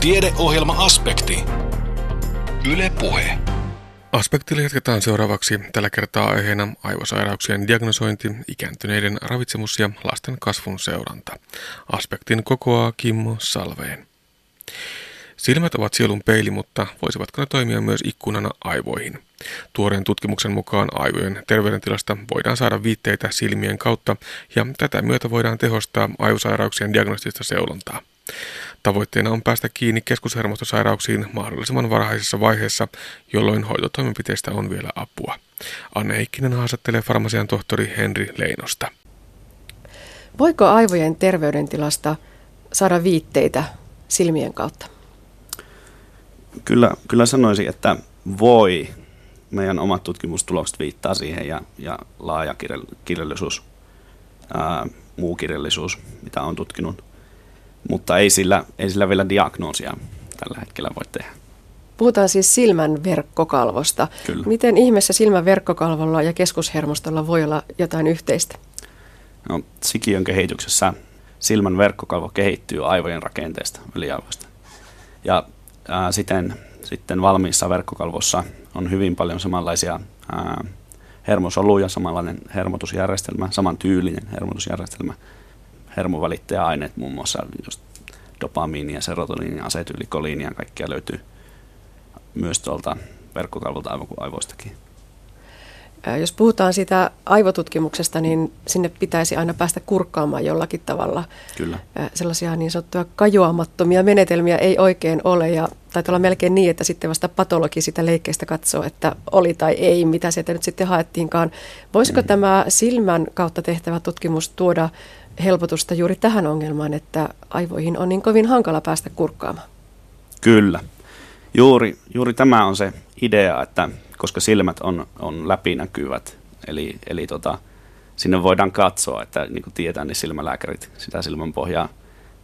Tiedeohjelma-aspekti. Yle Puhe. Aspektilla jatketaan seuraavaksi tällä kertaa aiheena aivosairauksien diagnosointi, ikääntyneiden ravitsemus ja lasten kasvun seuranta. Aspektin kokoaa Kimmo Salveen. Silmät ovat sielun peili, mutta voisivatko ne toimia myös ikkunana aivoihin? Tuoreen tutkimuksen mukaan aivojen terveydentilasta voidaan saada viitteitä silmien kautta ja tätä myötä voidaan tehostaa aivosairauksien diagnostista seulontaa. Tavoitteena on päästä kiinni keskushermostosairauksiin mahdollisimman varhaisessa vaiheessa, jolloin hoitotoimenpiteistä on vielä apua. Anne Heikkinen haastattelee farmasian tohtori Henri Leinosta. Voiko aivojen terveydentilasta saada viitteitä silmien kautta? Kyllä, kyllä sanoisin, että voi. Meidän omat tutkimustulokset viittaa siihen ja, ja laaja kirjallisuus, ää, muu kirjallisuus, mitä on tutkinut. Mutta ei sillä, ei sillä vielä diagnoosia tällä hetkellä voi tehdä. Puhutaan siis silmän verkkokalvosta. Kyllä. Miten ihmeessä silmän verkkokalvolla ja keskushermostolla voi olla jotain yhteistä? No, sikiön kehityksessä silmän verkkokalvo kehittyy aivojen rakenteesta, yliaivoista. Ja ää, siten sitten valmiissa verkkokalvossa on hyvin paljon samanlaisia ää, hermosoluja, samanlainen hermotusjärjestelmä, samantyylinen hermotusjärjestelmä, hermovälittäjäaineet, muun muassa just dopamiinia, serotoniinia, asetylikoliinia ja kaikkia löytyy myös tuolta verkkokalvolta aivan kuin aivoistakin. Jos puhutaan siitä aivotutkimuksesta, niin sinne pitäisi aina päästä kurkkaamaan jollakin tavalla. Kyllä. Sellaisia niin sanottuja kajoamattomia menetelmiä ei oikein ole ja taitaa olla melkein niin, että sitten vasta patologi sitä leikkeestä katsoo, että oli tai ei, mitä sieltä nyt sitten haettiinkaan. Voisiko mm. tämä silmän kautta tehtävä tutkimus tuoda helpotusta juuri tähän ongelmaan, että aivoihin on niin kovin hankala päästä kurkkaamaan? Kyllä. Juuri, juuri tämä on se idea, että koska silmät on, on läpinäkyvät, eli, eli tota, sinne voidaan katsoa, että niin kuin tietää, niin silmälääkärit sitä silmän pohjaa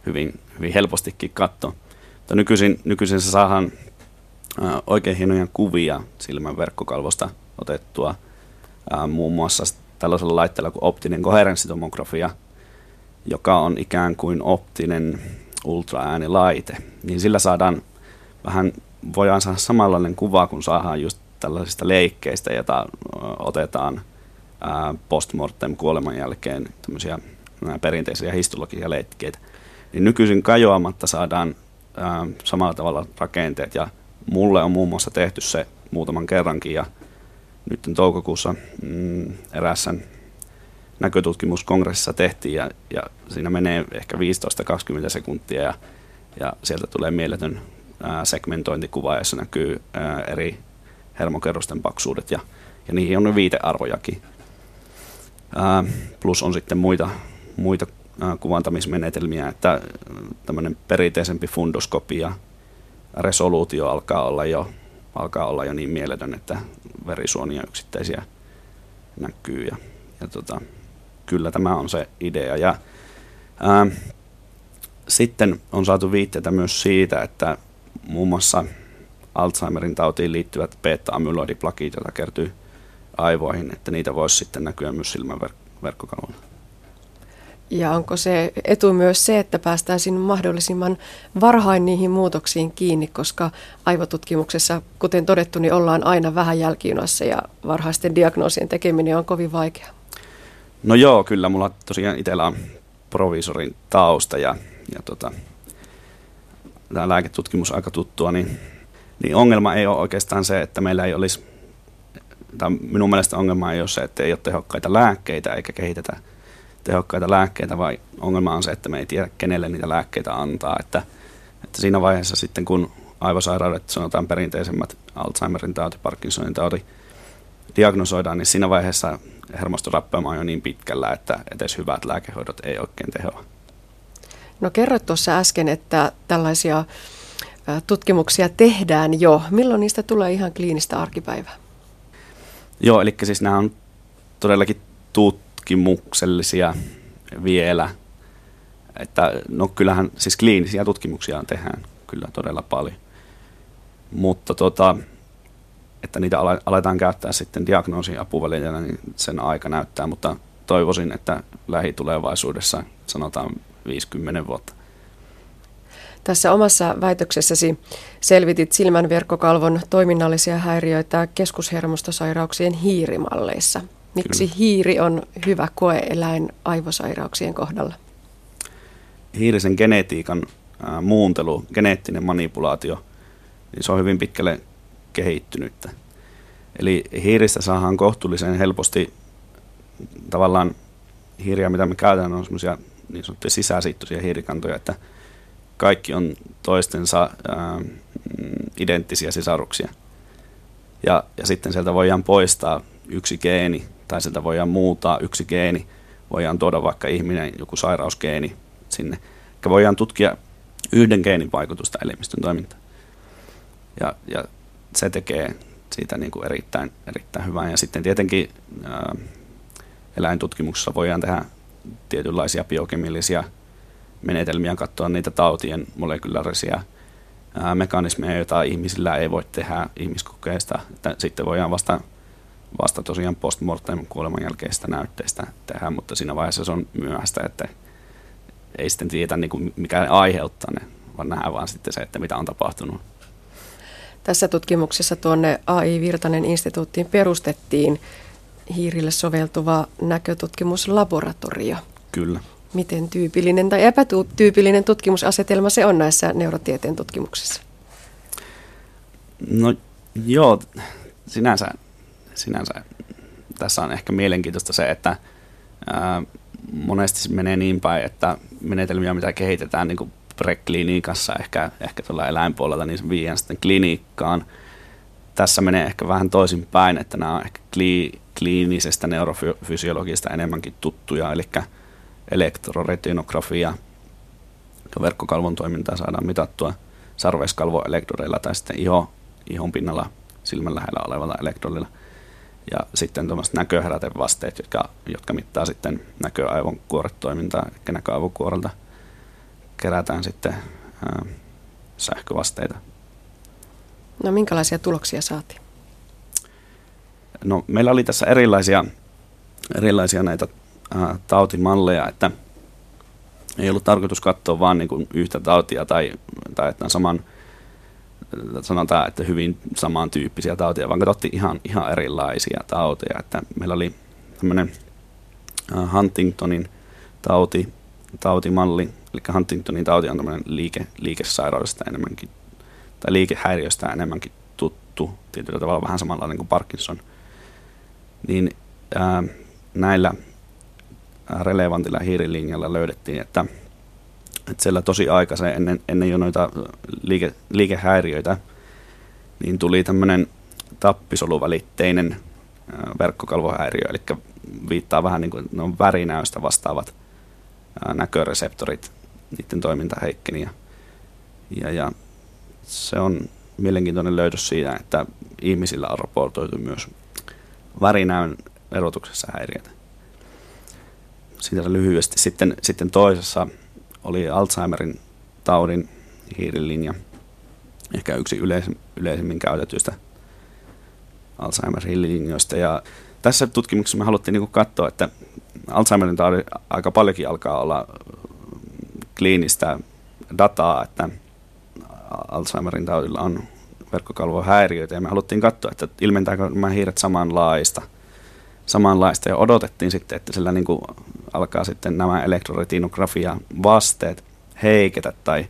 hyvin, hyvin helpostikin katsoa. Mutta nykyisin, nykyisin se saadaan oikein hienoja kuvia silmän verkkokalvosta otettua muun muassa tällaisella laitteella kuin optinen koherenssitomografia, joka on ikään kuin optinen ultraäänilaite. Niin sillä saadaan vähän, voidaan saada samanlainen kuva, kun saadaan just tällaisista leikkeistä, joita otetaan postmortem kuoleman jälkeen tämmöisiä perinteisiä histologisia leikkeitä. Niin nykyisin kajoamatta saadaan ää, samalla tavalla rakenteet ja mulle on muun muassa tehty se muutaman kerrankin ja nyt toukokuussa mm, erässä näkötutkimuskongressissa tehtiin ja, ja siinä menee ehkä 15-20 sekuntia ja, ja sieltä tulee mieletön segmentointikuva, jossa näkyy eri hermokerrosten paksuudet ja, ja niihin on viitearvojakin. Plus on sitten muita, muita kuvantamismenetelmiä, että tämmöinen perinteisempi fundoskopia, resoluutio alkaa olla jo, alkaa olla jo niin mieletön, että verisuonia yksittäisiä näkyy. Ja, ja tota, kyllä tämä on se idea. Ja, ää, sitten on saatu viitteitä myös siitä, että muun muassa Alzheimerin tautiin liittyvät beta-amyloidiplakit, joita kertyy aivoihin, että niitä voisi sitten näkyä myös silmän verkkokalvolla. Ja onko se etu myös se, että päästäisiin mahdollisimman varhain niihin muutoksiin kiinni, koska aivotutkimuksessa, kuten todettu, niin ollaan aina vähän jälkijunassa ja varhaisten diagnoosien tekeminen on kovin vaikea. No joo, kyllä. Mulla tosiaan itsellä on provisorin tausta ja, ja tota, tämä lääketutkimus aika tuttua, niin niin ongelma ei ole oikeastaan se, että meillä ei olisi, tai minun mielestä ongelma ei ole se, että ei ole tehokkaita lääkkeitä eikä kehitetä tehokkaita lääkkeitä, vaan ongelma on se, että me ei tiedä, kenelle niitä lääkkeitä antaa. Että, että siinä vaiheessa sitten, kun aivosairaudet, sanotaan perinteisemmät Alzheimerin tauti, Parkinsonin tauti, diagnosoidaan, niin siinä vaiheessa hermostorappeuma on jo niin pitkällä, että edes hyvät lääkehoidot ei oikein tehoa. No kerroit tuossa äsken, että tällaisia tutkimuksia tehdään jo. Milloin niistä tulee ihan kliinistä arkipäivää? Joo, eli siis nämä on todellakin tutkimuksellisia vielä. Että, no kyllähän siis kliinisiä tutkimuksia tehdään kyllä todella paljon. Mutta tota, että niitä aletaan käyttää sitten diagnoosin apuvälineenä, niin sen aika näyttää, mutta toivoisin, että lähitulevaisuudessa sanotaan 50 vuotta Tässä omassa väitöksessäsi selvitit silmän verkkokalvon toiminnallisia häiriöitä keskushermostosairauksien hiirimalleissa. Miksi Kyllä. hiiri on hyvä koeeläin aivosairauksien kohdalla? Hiirisen genetiikan äh, muuntelu, geneettinen manipulaatio, niin se on hyvin pitkälle kehittynyttä. Eli hiiristä saadaan kohtuullisen helposti tavallaan hiiriä, mitä me käytetään, on semmoisia niin sanottuja sisäsiittoisia hiirikantoja, että kaikki on toistensa ää, mm, identtisiä sisaruksia. Ja, ja sitten sieltä voidaan poistaa yksi geeni, tai sieltä voidaan muuttaa yksi geeni, voidaan tuoda vaikka ihminen joku sairausgeeni sinne. Eli voidaan tutkia yhden geenin vaikutusta elimistön toimintaan. Ja, ja se tekee siitä niin kuin erittäin, erittäin hyvää. Ja sitten tietenkin ää, eläintutkimuksessa voidaan tehdä tietynlaisia biokemillisia menetelmiä, katsoa niitä tautien molekulaarisia ää, mekanismeja, joita ihmisillä ei voi tehdä ihmiskokeista. Että sitten voidaan vasta, vasta tosiaan postmortem kuoleman jälkeistä näytteistä tehdä, mutta siinä vaiheessa se on myöhäistä, että ei sitten tiedä niin kuin mikä aiheuttaa ne, vaan nähdään vaan sitten se, että mitä on tapahtunut. Tässä tutkimuksessa tuonne AI Virtanen instituuttiin perustettiin hiirille soveltuva näkötutkimuslaboratorio. Kyllä. Miten tyypillinen tai epätyypillinen tutkimusasetelma se on näissä neurotieteen tutkimuksissa? No joo, sinänsä, sinänsä tässä on ehkä mielenkiintoista se, että ää, monesti se menee niin päin, että menetelmiä, mitä kehitetään niin kuin preklinikassa, ehkä, ehkä tuolla eläinpuolella, niin se viiän sitten kliniikkaan. Tässä menee ehkä vähän toisin päin, että nämä on ehkä kli, kliinisestä neurofysiologista enemmänkin tuttuja, eli elektroretinografia, verkkokalvon toimintaa saadaan mitattua sarveskalvoelektrodeilla tai sitten iho, ihon pinnalla silmän lähellä olevalla elektrodilla. Ja sitten tuommoiset näköherätevasteet, jotka, jotka mittaa sitten näköaivon kuoretoimintaa, eli näköaivokuorelta kerätään sitten ää, sähkövasteita. No minkälaisia tuloksia saatiin? No, meillä oli tässä erilaisia, erilaisia näitä ää, tautimalleja, että ei ollut tarkoitus katsoa vain niin yhtä tautia tai, tai että saman, sanotaan, että hyvin samantyyppisiä tauteja, vaan katsottiin ihan, ihan erilaisia tauteja. Että meillä oli tämmöinen Huntingtonin tauti, tautimalli, eli Huntingtonin tauti on tämmöinen liike, liikesairaudesta enemmänkin, tai liikehäiriöstä enemmänkin tuttu, tietyllä tavalla vähän samanlainen kuin Parkinson – niin ää, näillä relevantilla hiirilinjalla löydettiin, että, että siellä tosi aikaisen ennen, ennen jo noita liike, liikehäiriöitä, niin tuli tämmöinen tappisoluvälitteinen verkkokalvohäiriö, eli viittaa vähän niin kuin ne on värinäystä vastaavat näköreseptorit, niiden toiminta heikkeni ja, ja, ja se on mielenkiintoinen löydös siitä, että ihmisillä on raportoitu myös värinäön erotuksessa häiriötä. Siitä lyhyesti. Sitten, sitten toisessa oli Alzheimerin taudin hiirilinja, ehkä yksi yleis- yleisemmin käytetyistä Alzheimerin hiirilinjoista. Ja tässä tutkimuksessa me haluttiin niin katsoa, että Alzheimerin taudin aika paljonkin alkaa olla kliinistä dataa, että Alzheimerin taudilla on verkkokalvohäiriöitä ja me haluttiin katsoa, että ilmentääkö nämä hiiret samanlaista. samanlaista ja odotettiin sitten, että sillä niin kuin alkaa sitten nämä elektroretinografia vasteet heiketä tai,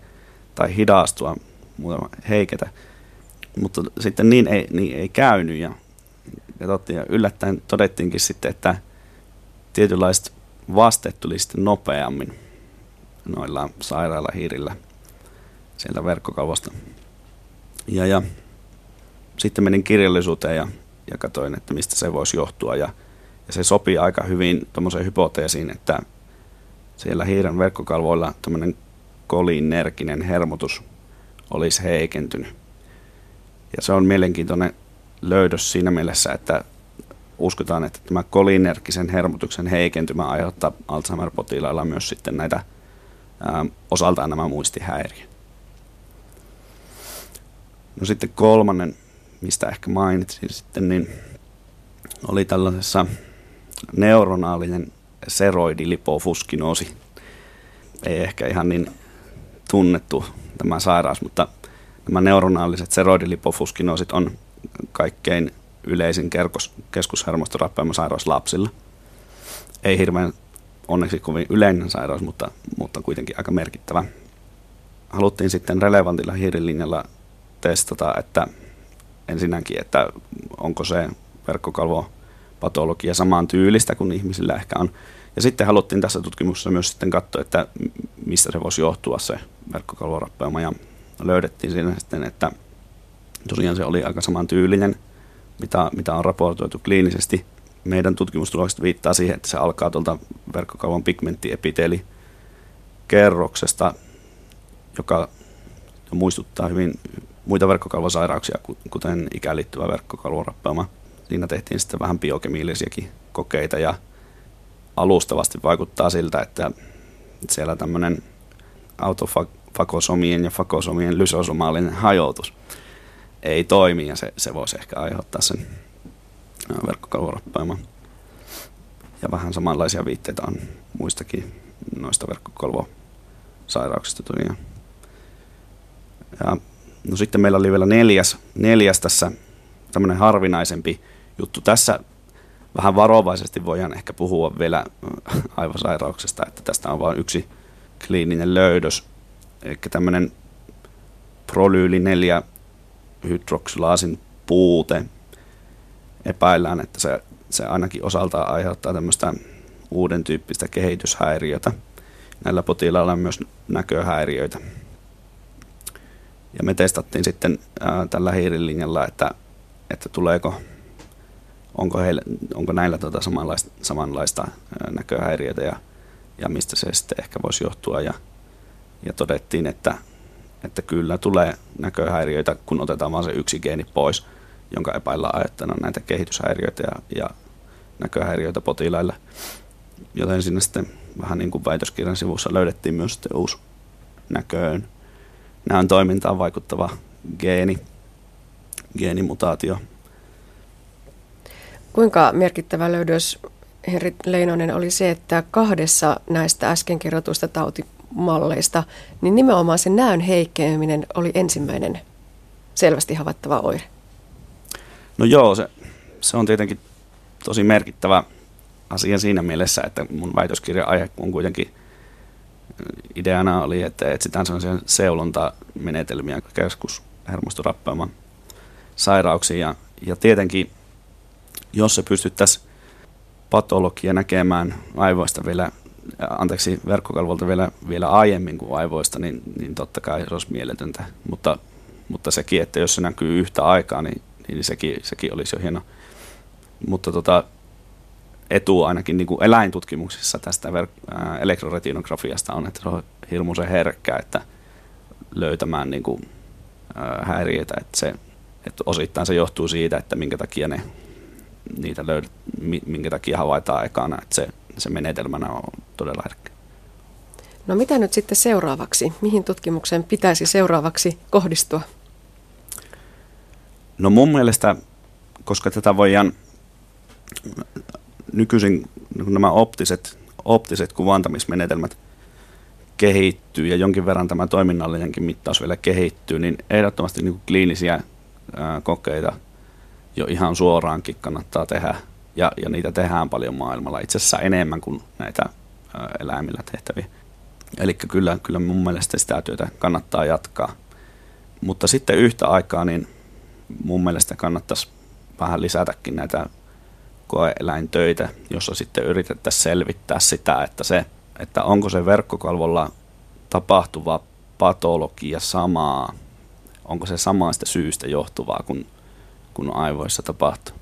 tai hidastua, muutama heiketä. Mutta sitten niin ei, niin ei käynyt ja, ja yllättäen todettiinkin sitten, että tietynlaiset vasteet tuli sitten nopeammin noilla sairailla hiirillä sieltä verkkokalvosta. Ja, ja sitten menin kirjallisuuteen ja, ja katsoin, että mistä se voisi johtua. Ja, ja se sopii aika hyvin tuommoiseen hypoteesiin, että siellä hiiren verkkokalvoilla tämmöinen kolinerginen hermotus olisi heikentynyt. Ja se on mielenkiintoinen löydös siinä mielessä, että uskotaan, että tämä kolinergisen hermotuksen heikentymä aiheuttaa Alzheimer-potilailla myös sitten näitä osaltaan nämä muistihäiriöt. No sitten kolmannen, mistä ehkä mainitsin sitten, niin oli tällaisessa neuronaalinen seroidilipofuskinoosi. Ei ehkä ihan niin tunnettu tämä sairaus, mutta nämä neuronaaliset seroidilipofuskinosit on kaikkein yleisin kerkos, sairaus lapsilla. Ei hirveän onneksi kovin yleinen sairaus, mutta, mutta kuitenkin aika merkittävä. Haluttiin sitten relevantilla hiirilinjalla testata, että ensinnäkin, että onko se verkkokalvopatologia samaan tyylistä kuin ihmisillä ehkä on. Ja sitten haluttiin tässä tutkimuksessa myös sitten katsoa, että mistä se voisi johtua se verkkokalvorappeuma. Ja löydettiin siinä sitten, että tosiaan se oli aika samantyylinen, mitä, mitä on raportoitu kliinisesti. Meidän tutkimustulokset viittaa siihen, että se alkaa tuolta verkkokalvon pigmenttiepiteeli kerroksesta, joka muistuttaa hyvin muita verkkokalvosairauksia, kuten ikään liittyvä verkkokalvorappeuma. Siinä tehtiin sitten vähän biokemiallisiakin kokeita ja alustavasti vaikuttaa siltä, että siellä tämmöinen autofakosomien ja fakosomien lysosomaalinen hajoutus ei toimi ja se, se voisi ehkä aiheuttaa sen verkkokalvorappeuma. Ja vähän samanlaisia viitteitä on muistakin noista verkkokalvosairauksista tosiaan. Ja, no sitten meillä oli vielä neljäs, neljäs tässä tämmöinen harvinaisempi juttu. Tässä vähän varovaisesti voidaan ehkä puhua vielä aivosairauksesta, että tästä on vain yksi kliininen löydös. Eli tämmöinen prolyyli 4 hydroksilaasin puute. Epäillään, että se, se ainakin osaltaan aiheuttaa tämmöistä uuden tyyppistä kehityshäiriötä. Näillä potilailla on myös näköhäiriöitä. Ja me testattiin sitten ää, tällä hiirilinjalla, että, että tuleeko onko, heille, onko näillä tuota samanlaista, samanlaista näköhäiriötä ja, ja mistä se sitten ehkä voisi johtua. Ja, ja todettiin, että, että kyllä tulee näköhäiriöitä, kun otetaan vain se yksi geeni pois, jonka epäillään ajattana näitä kehityshäiriöitä ja, ja näköhäiriöitä potilaille. Joten sinne sitten vähän niin kuin väitöskirjan sivussa löydettiin myös sitten uusi näköön näön toimintaan vaikuttava geeni, geenimutaatio, Kuinka merkittävä löydös Henri Leinonen oli se, että kahdessa näistä äsken kerrotuista tautimalleista, niin nimenomaan se näön heikkeneminen oli ensimmäinen selvästi havaittava oire. No joo, se, se on tietenkin tosi merkittävä asia siinä mielessä, että mun väitöskirjan aihe on kuitenkin ideana oli, että etsitään sellaisia seulontamenetelmiä keskushermostorappeuman sairauksiin ja, ja tietenkin jos se pystyttäisiin patologia näkemään aivoista vielä, anteeksi, verkkokalvolta vielä, vielä aiemmin kuin aivoista, niin, niin totta kai se olisi mieletöntä. Mutta, mutta sekin, että jos se näkyy yhtä aikaa, niin, niin sekin, sekin olisi jo hieno. Mutta tota, etu ainakin niin kuin eläintutkimuksissa tästä ver- elektroretinografiasta on, että se on hirmuisen herkkä, että löytämään niin kuin, ää, häiriöitä. Että se, että osittain se johtuu siitä, että minkä takia ne niitä löydät, minkä takia havaitaan ekana, että se, se menetelmänä on todella herkkä. No mitä nyt sitten seuraavaksi? Mihin tutkimukseen pitäisi seuraavaksi kohdistua? No mun mielestä, koska tätä voidaan nykyisin niin nämä optiset, optiset kuvantamismenetelmät kehittyy ja jonkin verran tämä toiminnallinenkin mittaus vielä kehittyy, niin ehdottomasti niin kliinisiä kokeita – jo ihan suoraankin kannattaa tehdä, ja, ja niitä tehdään paljon maailmalla, itse asiassa enemmän kuin näitä eläimillä tehtäviä. Eli kyllä, kyllä mun mielestä sitä työtä kannattaa jatkaa. Mutta sitten yhtä aikaa, niin mun mielestä kannattaisi vähän lisätäkin näitä koeeläintöitä, jossa sitten yritettäisiin selvittää sitä, että, se, että onko se verkkokalvolla tapahtuva patologia samaa, onko se samaista syystä johtuvaa kuin kuin aivoissa tapahtuu.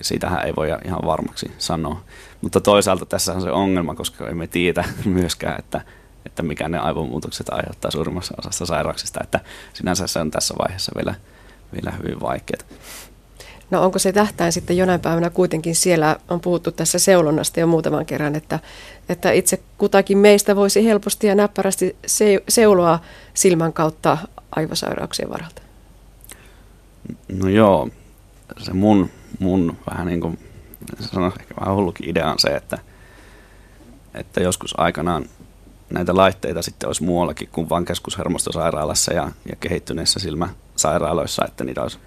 Siitähän ei voi ihan varmaksi sanoa. Mutta toisaalta tässä on se ongelma, koska emme tiedä myöskään, että, että mikä ne aivomuutokset aiheuttaa suurimmassa osassa sairauksista. Että sinänsä se on tässä vaiheessa vielä, vielä hyvin vaikeaa. No onko se tähtäin sitten jonain päivänä kuitenkin siellä, on puhuttu tässä seulonnasta jo muutaman kerran, että, että itse kutakin meistä voisi helposti ja näppärästi seuloa silmän kautta aivosairauksien varalta? No joo, se mun, mun vähän niin kuin, sanoisin ehkä vähän hullukin idea on se, että, että joskus aikanaan näitä laitteita sitten olisi muuallakin kuin vain keskushermostosairaalassa ja, ja kehittyneissä silmäsairaaloissa, että niitä olisi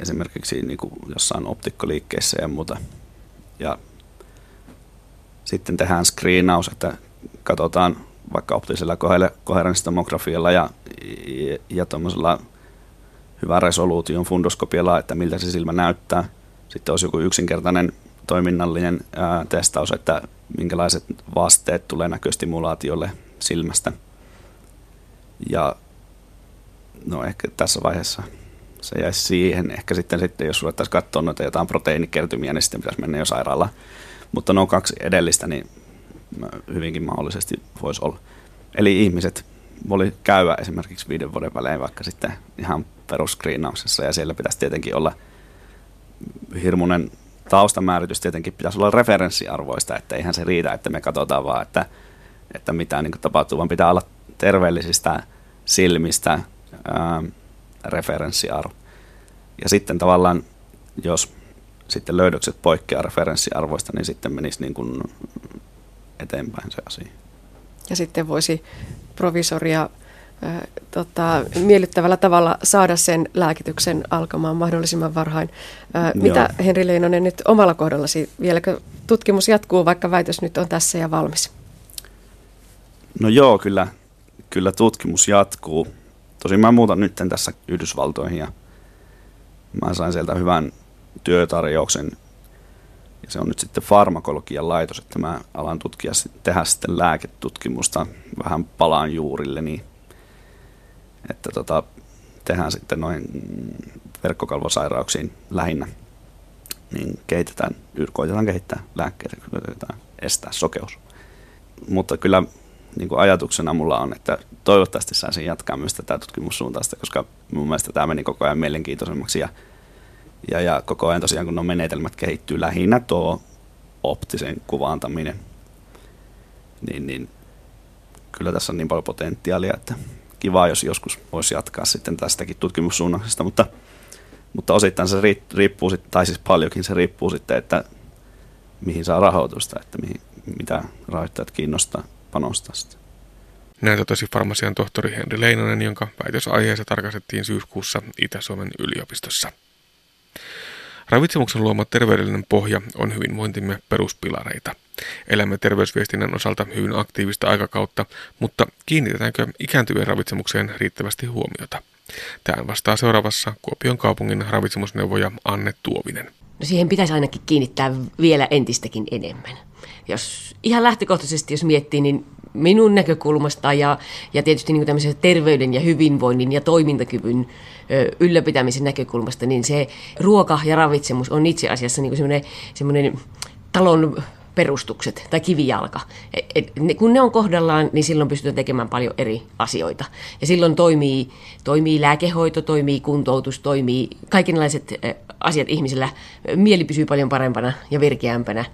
esimerkiksi niin kuin jossain optikkoliikkeissä ja muuta. Ja sitten tehdään screenaus, että katsotaan vaikka optisella koherenssitomografialla ja, ja, ja tuommoisella hyvän resoluution fundoskopialla, että miltä se silmä näyttää. Sitten olisi joku yksinkertainen toiminnallinen ää, testaus, että minkälaiset vasteet tulee näköstimulaatiolle silmästä. Ja no ehkä tässä vaiheessa se jäisi siihen. Ehkä sitten, sitten jos ruvettaisiin katsoa noita jotain proteiinikertymiä, niin sitten pitäisi mennä jo sairaalaan. Mutta nuo kaksi edellistä, niin hyvinkin mahdollisesti voisi olla. Eli ihmiset voi käydä esimerkiksi viiden vuoden välein vaikka sitten ihan peruskriinauksessa ja siellä pitäisi tietenkin olla hirmuinen taustamääritys tietenkin pitäisi olla referenssiarvoista, että eihän se riitä, että me katsotaan vaan, että, että mitä niin tapahtuu, vaan pitää olla terveellisistä silmistä ää, referenssiarvo. Ja sitten tavallaan, jos sitten löydökset poikkeaa referenssiarvoista, niin sitten menisi niin kuin eteenpäin se asia. Ja sitten voisi provisoria tota, miellyttävällä tavalla saada sen lääkityksen alkamaan mahdollisimman varhain. Äh, mitä Henri Leinonen nyt omalla kohdallasi, vieläkö tutkimus jatkuu, vaikka väitös nyt on tässä ja valmis? No joo, kyllä, kyllä tutkimus jatkuu. Tosin mä muutan nyt tässä Yhdysvaltoihin ja mä sain sieltä hyvän työtarjouksen. Ja se on nyt sitten farmakologian laitos, että mä alan tutkia, tehdä sitten lääketutkimusta, vähän palaan juurille, niin että tota, tehdään sitten noin verkkokalvosairauksiin lähinnä, niin kehitetään, koitetaan kehittää lääkkeitä, koitetaan estää sokeus. Mutta kyllä niin kuin ajatuksena mulla on, että toivottavasti saisin jatkaa myös tätä tutkimussuuntausta, koska mun mielestä tämä meni koko ajan mielenkiintoisemmaksi ja, ja, ja koko ajan tosiaan kun nuo menetelmät kehittyy lähinnä tuo optisen kuvaantaminen, niin, niin kyllä tässä on niin paljon potentiaalia, että kiva, jos joskus voisi jatkaa sitten tästäkin tutkimussuunnauksesta, mutta, mutta osittain se riippuu, tai siis paljonkin se riippuu sitten, että mihin saa rahoitusta, että mihin, mitä rahoittajat kiinnostaa panostaa sitä. Näin totesi farmasian tohtori Henri Leinonen, jonka väitösaiheessa tarkastettiin syyskuussa Itä-Suomen yliopistossa. Ravitsemuksen luoma terveydellinen pohja on hyvinvointimme peruspilareita. Elämme terveysviestinnän osalta hyvin aktiivista aikakautta, mutta kiinnitetäänkö ikääntyvien ravitsemukseen riittävästi huomiota? Tähän vastaa seuraavassa Kuopion kaupungin ravitsemusneuvoja Anne Tuovinen. No siihen pitäisi ainakin kiinnittää vielä entistäkin enemmän. Jos ihan lähtökohtaisesti, jos miettii, niin minun näkökulmasta ja, ja tietysti niin kuin terveyden ja hyvinvoinnin ja toimintakyvyn ylläpitämisen näkökulmasta, niin se ruoka ja ravitsemus on itse asiassa niin semmoinen talon perustukset tai kivijalka. Et, et, ne, kun ne on kohdallaan, niin silloin pystytään tekemään paljon eri asioita. Ja silloin toimii, toimii lääkehoito, toimii kuntoutus, toimii kaikenlaiset asiat ihmisellä. Mieli pysyy paljon parempana ja virkeämpänä.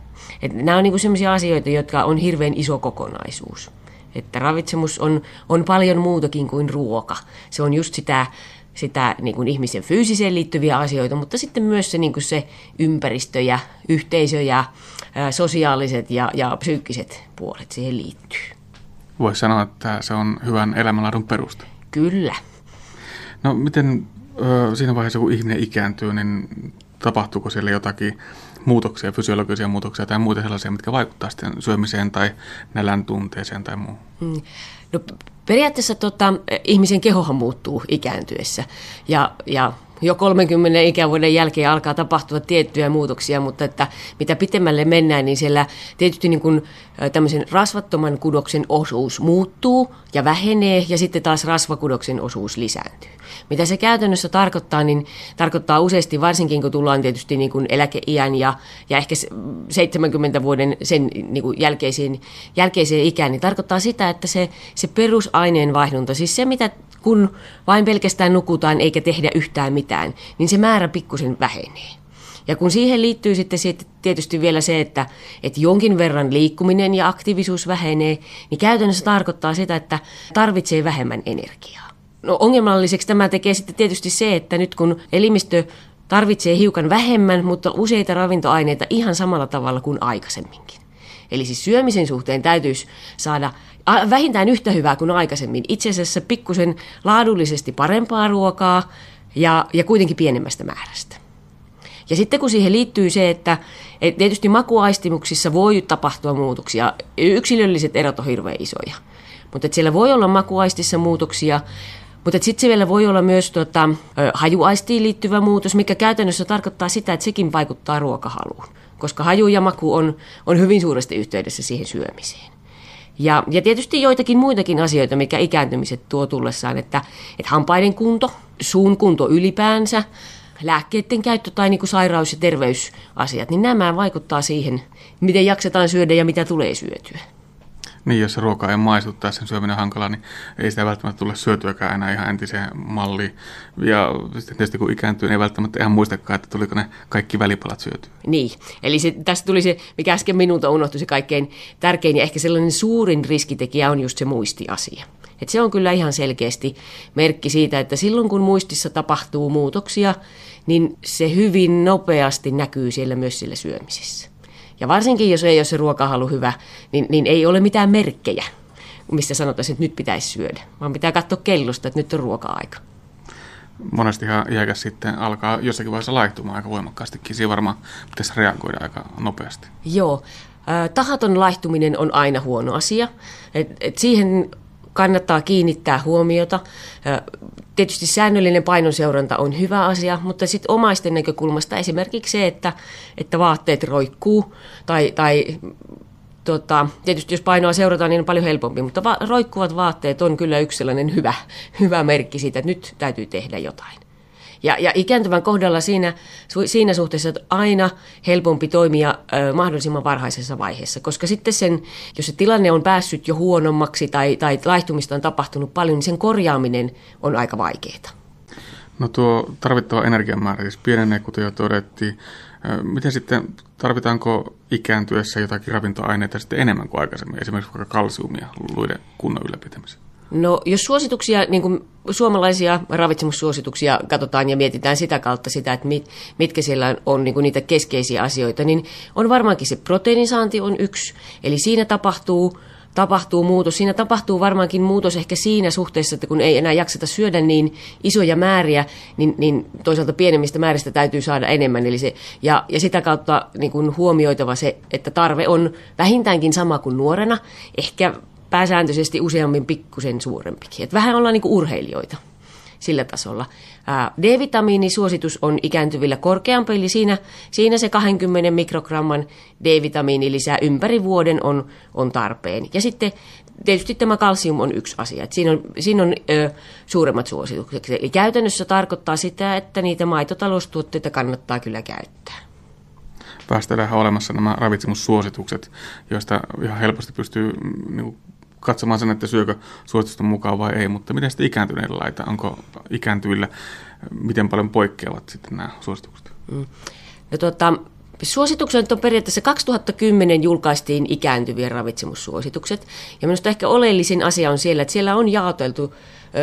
Et nämä on niinku sellaisia asioita, jotka on hirveän iso kokonaisuus. Että ravitsemus on, on paljon muutakin kuin ruoka. Se on just sitä sitä niin kuin ihmisen fyysiseen liittyviä asioita, mutta sitten myös se, niin kuin se ympäristö ja yhteisö ja sosiaaliset ja, ja psyykkiset puolet siihen liittyy. Voisi sanoa, että se on hyvän elämänlaadun perusta. Kyllä. No miten ö, siinä vaiheessa, kun ihminen ikääntyy, niin tapahtuuko siellä jotakin muutoksia, fysiologisia muutoksia tai muita sellaisia, mitkä vaikuttavat sitten syömiseen tai nälän tunteeseen tai muuhun? Mm. No periaatteessa tota, ihmisen kehohan muuttuu ikääntyessä ja, ja jo 30 ikävuoden jälkeen alkaa tapahtua tiettyjä muutoksia, mutta että mitä pitemmälle mennään, niin siellä tietysti niin kuin tämmöisen rasvattoman kudoksen osuus muuttuu ja vähenee ja sitten taas rasvakudoksen osuus lisääntyy. Mitä se käytännössä tarkoittaa, niin tarkoittaa useasti, varsinkin kun tullaan tietysti niin kuin eläkeiän ja, ja ehkä 70 vuoden sen niin kuin jälkeisiin, jälkeiseen ikään, niin tarkoittaa sitä, että se, se perusaineenvaihdunta, siis se mitä kun vain pelkästään nukutaan eikä tehdä yhtään mitään, niin se määrä pikkusen vähenee. Ja kun siihen liittyy sitten tietysti vielä se, että, että jonkin verran liikkuminen ja aktiivisuus vähenee, niin käytännössä tarkoittaa sitä, että tarvitsee vähemmän energiaa. No ongelmalliseksi tämä tekee sitten tietysti se, että nyt kun elimistö tarvitsee hiukan vähemmän, mutta useita ravintoaineita ihan samalla tavalla kuin aikaisemminkin. Eli siis syömisen suhteen täytyisi saada vähintään yhtä hyvää kuin aikaisemmin. Itse asiassa pikkusen laadullisesti parempaa ruokaa ja, ja kuitenkin pienemmästä määrästä. Ja sitten kun siihen liittyy se, että et tietysti makuaistimuksissa voi tapahtua muutoksia, yksilölliset erot on hirveän isoja, mutta siellä voi olla makuaistissa muutoksia, mutta sitten se vielä voi olla myös tota, hajuaistiin liittyvä muutos, mikä käytännössä tarkoittaa sitä, että sekin vaikuttaa ruokahaluun, koska haju ja maku on, on hyvin suuresti yhteydessä siihen syömiseen. Ja, ja tietysti joitakin muitakin asioita, mikä ikääntymiset tuo tullessaan, että, että hampaiden kunto, suun kunto ylipäänsä, lääkkeiden käyttö tai niin kuin sairaus- ja terveysasiat, niin nämä vaikuttaa siihen, miten jaksetaan syödä ja mitä tulee syötyä. Niin, jos se ruoka ei maistu tai sen syöminen hankalaa, niin ei sitä välttämättä tule syötyäkään enää ihan entiseen malliin. Ja sitten tietysti kun ikääntyy, niin ei välttämättä ihan muistakaan, että tuliko ne kaikki välipalat syötyä. Niin, eli se, tästä tuli se, mikä äsken minulta unohtui, se kaikkein tärkein ja ehkä sellainen suurin riskitekijä on just se muistiasia. Et se on kyllä ihan selkeästi merkki siitä, että silloin kun muistissa tapahtuu muutoksia, niin se hyvin nopeasti näkyy siellä myös sillä syömisessä. Ja varsinkin, jos ei ole se ruokahalu hyvä, niin, niin ei ole mitään merkkejä, mistä sanotaan, että nyt pitäisi syödä, vaan pitää katsoa kellosta, että nyt on ruoka-aika. Monestihan iäkäs sitten alkaa jossakin vaiheessa laihtumaan aika voimakkaastikin. Siinä varmaan pitäisi reagoida aika nopeasti. Joo. Tahaton laihtuminen on aina huono asia. Et, et siihen kannattaa kiinnittää huomiota. Tietysti säännöllinen painonseuranta on hyvä asia, mutta sitten omaisten näkökulmasta esimerkiksi se, että, että vaatteet roikkuu tai, tai tota, tietysti jos painoa seurataan, niin on paljon helpompi, mutta va- roikkuvat vaatteet on kyllä yksi sellainen hyvä, hyvä merkki siitä, että nyt täytyy tehdä jotain. Ja, ja ikääntyvän kohdalla siinä, siinä suhteessa että aina helpompi toimia ö, mahdollisimman varhaisessa vaiheessa, koska sitten sen, jos se tilanne on päässyt jo huonommaksi tai, tai laihtumista on tapahtunut paljon, niin sen korjaaminen on aika vaikeaa. No tuo tarvittava energiamäärä siis pienenee, kuten jo todettiin. Miten sitten, tarvitaanko ikääntyessä jotakin ravintoaineita sitten enemmän kuin aikaisemmin, esimerkiksi vaikka kalsiumia luiden kunnon ylläpitämiseen? No jos suosituksia, niin kuin suomalaisia ravitsemussuosituksia katsotaan ja mietitään sitä kautta sitä, että mit, mitkä siellä on niin kuin niitä keskeisiä asioita, niin on varmaankin se proteiinisaanti on yksi. Eli siinä tapahtuu tapahtuu muutos. Siinä tapahtuu varmaankin muutos ehkä siinä suhteessa, että kun ei enää jakseta syödä niin isoja määriä, niin, niin toisaalta pienemmistä määristä täytyy saada enemmän. Eli se, ja, ja sitä kautta niin kuin huomioitava se, että tarve on vähintäänkin sama kuin nuorena, ehkä pääsääntöisesti useammin pikkusen suurempikin. Et vähän ollaan niin urheilijoita sillä tasolla. D-vitamiinisuositus on ikääntyvillä korkeampi, eli siinä, siinä se 20 mikrogramman D-vitamiini lisää ympäri vuoden on, on tarpeen. Ja sitten tietysti tämä kalsium on yksi asia. Että siinä on, siinä on ö, suuremmat suositukset. Eli käytännössä tarkoittaa sitä, että niitä maitotaloustuotteita kannattaa kyllä käyttää. Päästellään olemassa nämä ravitsemussuositukset, joista ihan helposti pystyy niin katsomaan sen, että syökö suositusten mukaan vai ei, mutta miten sitten ikääntyneillä laita? Onko ikääntyvillä, miten paljon poikkeavat sitten nämä suositukset? Mm. No, tuota, Suositukset on periaatteessa 2010 julkaistiin ikääntyvien ravitsemussuositukset. Ja minusta ehkä oleellisin asia on siellä, että siellä on jaoteltu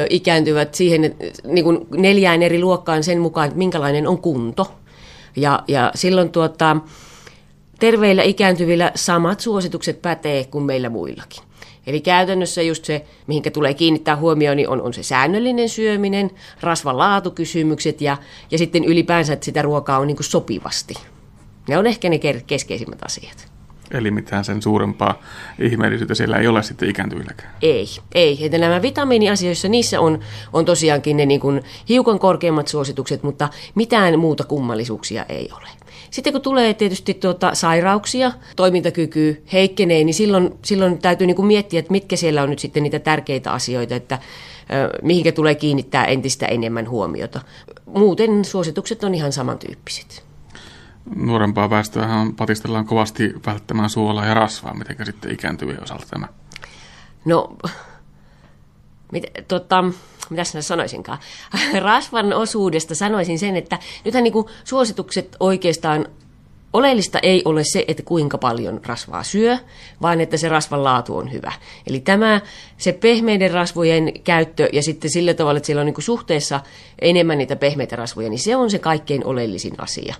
ikääntyvät siihen niin kuin neljään eri luokkaan sen mukaan, että minkälainen on kunto. Ja, ja silloin tuota, terveillä ikääntyvillä samat suositukset pätee kuin meillä muillakin. Eli käytännössä just se, mihinkä tulee kiinnittää huomioon, niin on, on se säännöllinen syöminen, rasvan laatukysymykset ja, ja sitten ylipäänsä, että sitä ruokaa on niin kuin sopivasti. Ne on ehkä ne keskeisimmät asiat. Eli mitään sen suurempaa ihmeellisyyttä siellä ei ole sitten ikääntyvilläkään. Ei, ei. Että nämä vitamiiniasioissa, niissä on, on tosiaankin ne niin kuin hiukan korkeammat suositukset, mutta mitään muuta kummallisuuksia ei ole. Sitten kun tulee tietysti tuota sairauksia, toimintakyky heikkenee, niin silloin, silloin täytyy niin kuin miettiä, että mitkä siellä on nyt sitten niitä tärkeitä asioita, että mihinkä tulee kiinnittää entistä enemmän huomiota. Muuten suositukset on ihan samantyyppiset. Nuorempaa väestöä patistellaan kovasti välttämään suolaa ja rasvaa. Miten sitten ikääntyvien osalta tämä? No, mit, tota, mitä sinä sanoisinkaan, rasvan osuudesta sanoisin sen, että nythän niin suositukset oikeastaan oleellista ei ole se, että kuinka paljon rasvaa syö, vaan että se rasvan laatu on hyvä. Eli tämä, se pehmeiden rasvojen käyttö ja sitten sillä tavalla, että siellä on niin suhteessa enemmän niitä pehmeitä rasvoja, niin se on se kaikkein oleellisin asia.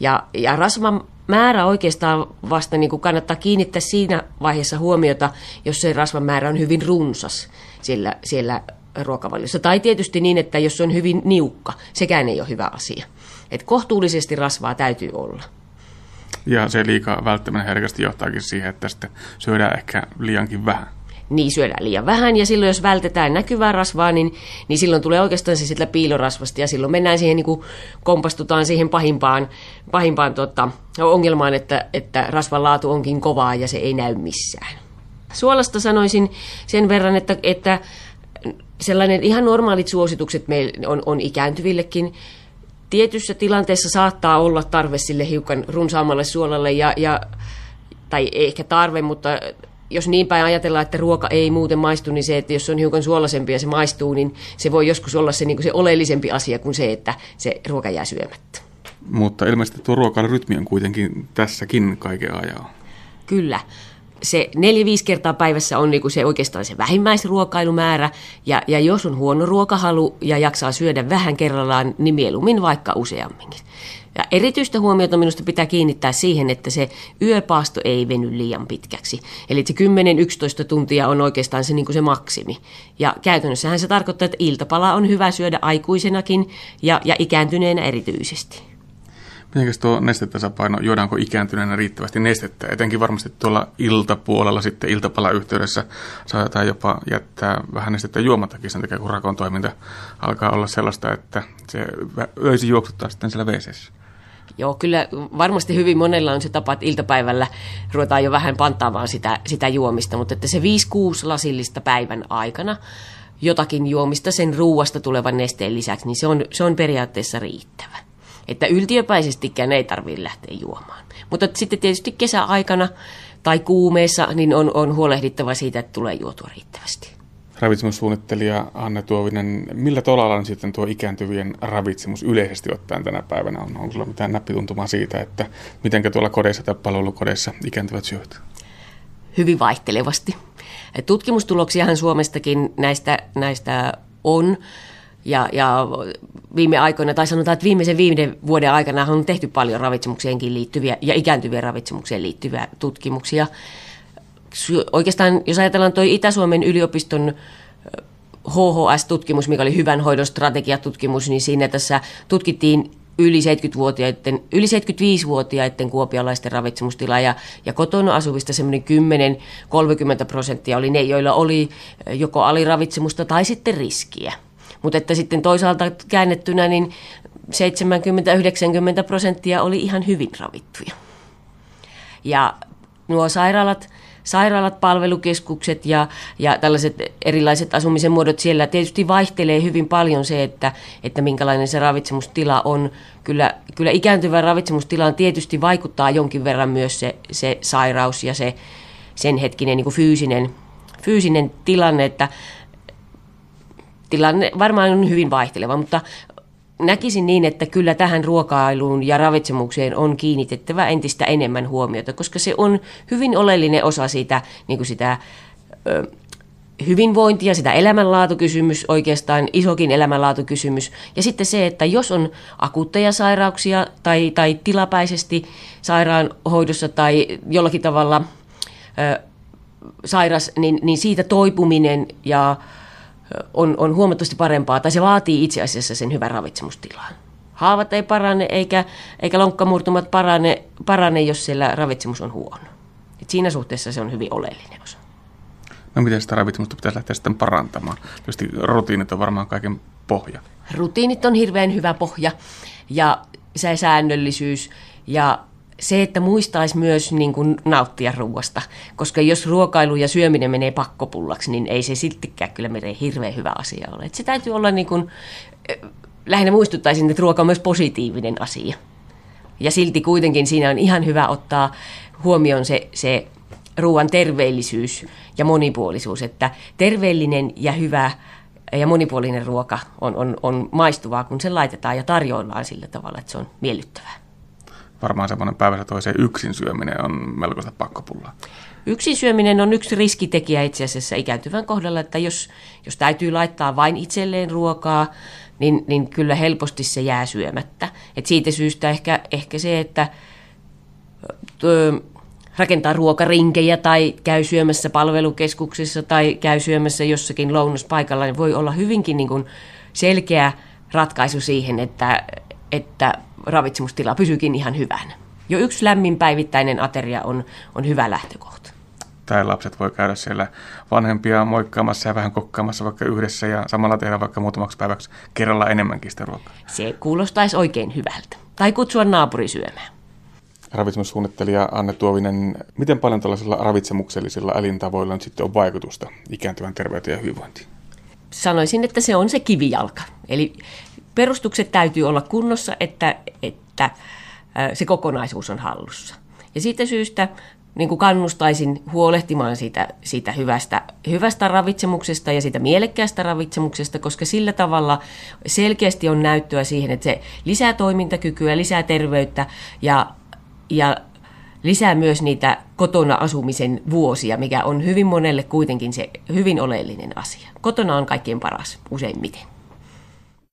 Ja, ja rasvan määrä oikeastaan vasta niin kuin kannattaa kiinnittää siinä vaiheessa huomiota, jos se rasvan määrä on hyvin runsas siellä, siellä ruokavaliossa. Tai tietysti niin, että jos se on hyvin niukka, sekään ei ole hyvä asia. Et kohtuullisesti rasvaa täytyy olla. Ja se liikaa välttämättä herkästi johtaakin siihen, että sitten syödään ehkä liiankin vähän. Niin syödään liian vähän ja silloin jos vältetään näkyvää rasvaa, niin, niin silloin tulee oikeastaan se sillä piilorasvasta ja silloin mennään siihen, niin kuin kompastutaan siihen pahimpaan, pahimpaan tota, ongelmaan, että, että rasvan laatu onkin kovaa ja se ei näy missään. Suolasta sanoisin sen verran, että, että sellainen ihan normaalit suositukset meillä on, on ikääntyvillekin. Tietyssä tilanteessa saattaa olla tarve sille hiukan runsaammalle suolalle, ja, ja, tai ehkä tarve, mutta jos niin päin ajatellaan, että ruoka ei muuten maistu, niin se, että jos se on hiukan suolaisempi ja se maistuu, niin se voi joskus olla se, niin se oleellisempi asia kuin se, että se ruoka jää syömättä. Mutta ilmeisesti tuo ruokailurytmi on kuitenkin tässäkin kaiken ajan. Kyllä se neljä-viisi kertaa päivässä on niinku se oikeastaan se vähimmäisruokailumäärä, ja, ja jos on huono ruokahalu ja jaksaa syödä vähän kerrallaan, niin mieluummin vaikka useamminkin. Ja erityistä huomiota minusta pitää kiinnittää siihen, että se yöpaasto ei veny liian pitkäksi. Eli se 10-11 tuntia on oikeastaan se, niin kuin se maksimi. Ja käytännössähän se tarkoittaa, että iltapala on hyvä syödä aikuisenakin ja, ja ikääntyneenä erityisesti. Mitenkäs tuo nestetasapaino, juodaanko ikääntyneenä riittävästi nestettä? Etenkin varmasti tuolla iltapuolella sitten iltapalayhteydessä saattaa jopa jättää vähän nestettä juomatakin sen takia, kun rakon toiminta alkaa olla sellaista, että se öisi juoksuttaa sitten siellä wc Joo, kyllä varmasti hyvin monella on se tapa, että iltapäivällä ruvetaan jo vähän pantaamaan sitä, sitä juomista, mutta että se 5-6 lasillista päivän aikana jotakin juomista sen ruuasta tulevan nesteen lisäksi, niin se on, se on periaatteessa riittävä. Että yltiöpäisestikään ei tarvitse lähteä juomaan. Mutta sitten tietysti kesäaikana tai kuumeessa niin on, on huolehdittava siitä, että tulee juotua riittävästi. Ravitsemussuunnittelija Anne Tuovinen, millä tolalla sitten tuo ikääntyvien ravitsemus yleisesti ottaen tänä päivänä on? Onko sulla mitään näppituntumaa siitä, että miten tuolla kodeissa tai palvelukodeissa ikääntyvät syövät? Hyvin vaihtelevasti. Tutkimustuloksiahan Suomestakin näistä, näistä on. Ja, ja viime aikoina, tai sanotaan, että viimeisen viiden vuoden aikana on tehty paljon ravitsemukseenkin liittyviä ja ikääntyvien ravitsemukseen liittyviä tutkimuksia. Oikeastaan, jos ajatellaan tuo Itä-Suomen yliopiston HHS-tutkimus, mikä oli hyvän hoidon strategiatutkimus, niin siinä tässä tutkittiin yli 70-vuotiaiden, yli 75-vuotiaiden kuopialaisten ravitsemustila ja, ja kotona asuvista semmoinen 10-30 prosenttia oli ne, joilla oli joko aliravitsemusta tai sitten riskiä. Mutta että sitten toisaalta käännettynä niin 70-90 prosenttia oli ihan hyvin ravittuja. Ja nuo sairaalat, sairaalat, palvelukeskukset ja, ja tällaiset erilaiset asumisen muodot siellä tietysti vaihtelee hyvin paljon se, että, että minkälainen se ravitsemustila on. Kyllä, kyllä ikääntyvän ravitsemustilaan tietysti vaikuttaa jonkin verran myös se, se sairaus ja se sen hetkinen niin kuin fyysinen, fyysinen tilanne, että tilanne varmaan on hyvin vaihteleva, mutta näkisin niin, että kyllä tähän ruokailuun ja ravitsemukseen on kiinnitettävä entistä enemmän huomiota, koska se on hyvin oleellinen osa sitä, niin kuin sitä ö, hyvinvointia, sitä elämänlaatukysymys, oikeastaan isokin elämänlaatukysymys. Ja sitten se, että jos on akuutteja sairauksia tai, tai tilapäisesti sairaanhoidossa tai jollakin tavalla ö, sairas, niin, niin siitä toipuminen ja on, on huomattavasti parempaa, tai se vaatii itse asiassa sen hyvän ravitsemustilan. Haavat ei parane, eikä, eikä lonkkamurtumat parane, parane, jos siellä ravitsemus on huono. Et siinä suhteessa se on hyvin oleellinen osa. No miten sitä ravitsemusta pitäisi lähteä sitten parantamaan? Tietysti rutiinit on varmaan kaiken pohja. Rutiinit on hirveän hyvä pohja ja se säännöllisyys ja se, että muistaisi myös niin kuin nauttia ruoasta, koska jos ruokailu ja syöminen menee pakkopullaksi, niin ei se siltikään kyllä meidän hirveän hyvä asia ole. Et se täytyy olla niin kuin, lähinnä muistuttaisin, että ruoka on myös positiivinen asia. Ja silti kuitenkin siinä on ihan hyvä ottaa huomioon se, se ruoan terveellisyys ja monipuolisuus, että terveellinen ja hyvä ja monipuolinen ruoka on, on, on maistuvaa, kun se laitetaan ja tarjoillaan sillä tavalla, että se on miellyttävää. Varmaan semmoinen päivässä toiseen yksin syöminen on melkoista pakkopullaa. Yksin syöminen on yksi riskitekijä itse asiassa ikääntyvän kohdalla, että jos, jos täytyy laittaa vain itselleen ruokaa, niin, niin kyllä helposti se jää syömättä. Et siitä syystä ehkä, ehkä se, että ö, rakentaa ruokarinkejä tai käy syömässä palvelukeskuksessa tai käy syömässä jossakin lounaspaikalla, niin voi olla hyvinkin niin kuin selkeä ratkaisu siihen, että, että ravitsemustila pysyykin ihan hyvänä. Jo yksi lämmin päivittäinen ateria on, on hyvä lähtökohta. Tai lapset voi käydä siellä vanhempia moikkaamassa ja vähän kokkaamassa vaikka yhdessä ja samalla tehdä vaikka muutamaksi päiväksi kerralla enemmänkin sitä ruokaa. Se kuulostaisi oikein hyvältä. Tai kutsua naapuri syömään. Ravitsemussuunnittelija Anne Tuovinen, miten paljon tällaisilla ravitsemuksellisilla elintavoilla nyt sitten on vaikutusta ikääntyvän terveyteen ja hyvinvointiin? Sanoisin, että se on se kivijalka. Eli perustukset täytyy olla kunnossa, että, että se kokonaisuus on hallussa. Ja siitä syystä niin kuin kannustaisin huolehtimaan siitä, siitä hyvästä, hyvästä ravitsemuksesta ja siitä mielekkäästä ravitsemuksesta, koska sillä tavalla selkeästi on näyttöä siihen, että se lisää toimintakykyä, lisää terveyttä ja, ja lisää myös niitä kotona asumisen vuosia, mikä on hyvin monelle kuitenkin se hyvin oleellinen asia. Kotona on kaikkein paras useimmiten.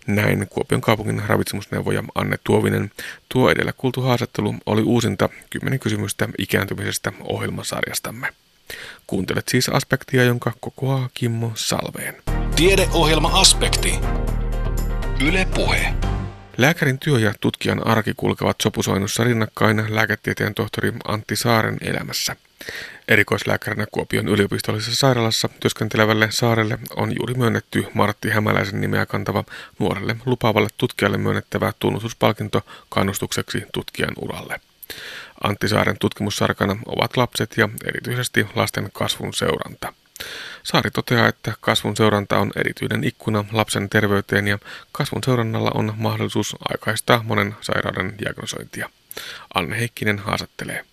Näin Kuopion kaupungin ravitsemusneuvoja Anne Tuovinen. Tuo edellä kuultu haastattelu oli uusinta 10 kysymystä ikääntymisestä ohjelmasarjastamme. Kuuntelet siis aspektia, jonka kokoaa Kimmo Salveen. Tiedeohjelma Aspekti. Yle Puhe. Lääkärin työ ja tutkijan arki kulkevat sopusoinnussa rinnakkain lääketieteen tohtori Antti Saaren elämässä. Erikoislääkärinä Kuopion yliopistollisessa sairaalassa työskentelevälle Saarelle on juuri myönnetty Martti Hämäläisen nimeä kantava nuorelle lupaavalle tutkijalle myönnettävä tunnustuspalkinto kannustukseksi tutkijan uralle. Antti Saaren tutkimussarkana ovat lapset ja erityisesti lasten kasvun seuranta. Saari toteaa, että kasvun seuranta on erityinen ikkuna lapsen terveyteen ja kasvun seurannalla on mahdollisuus aikaistaa monen sairauden diagnosointia. Anne Heikkinen haastattelee.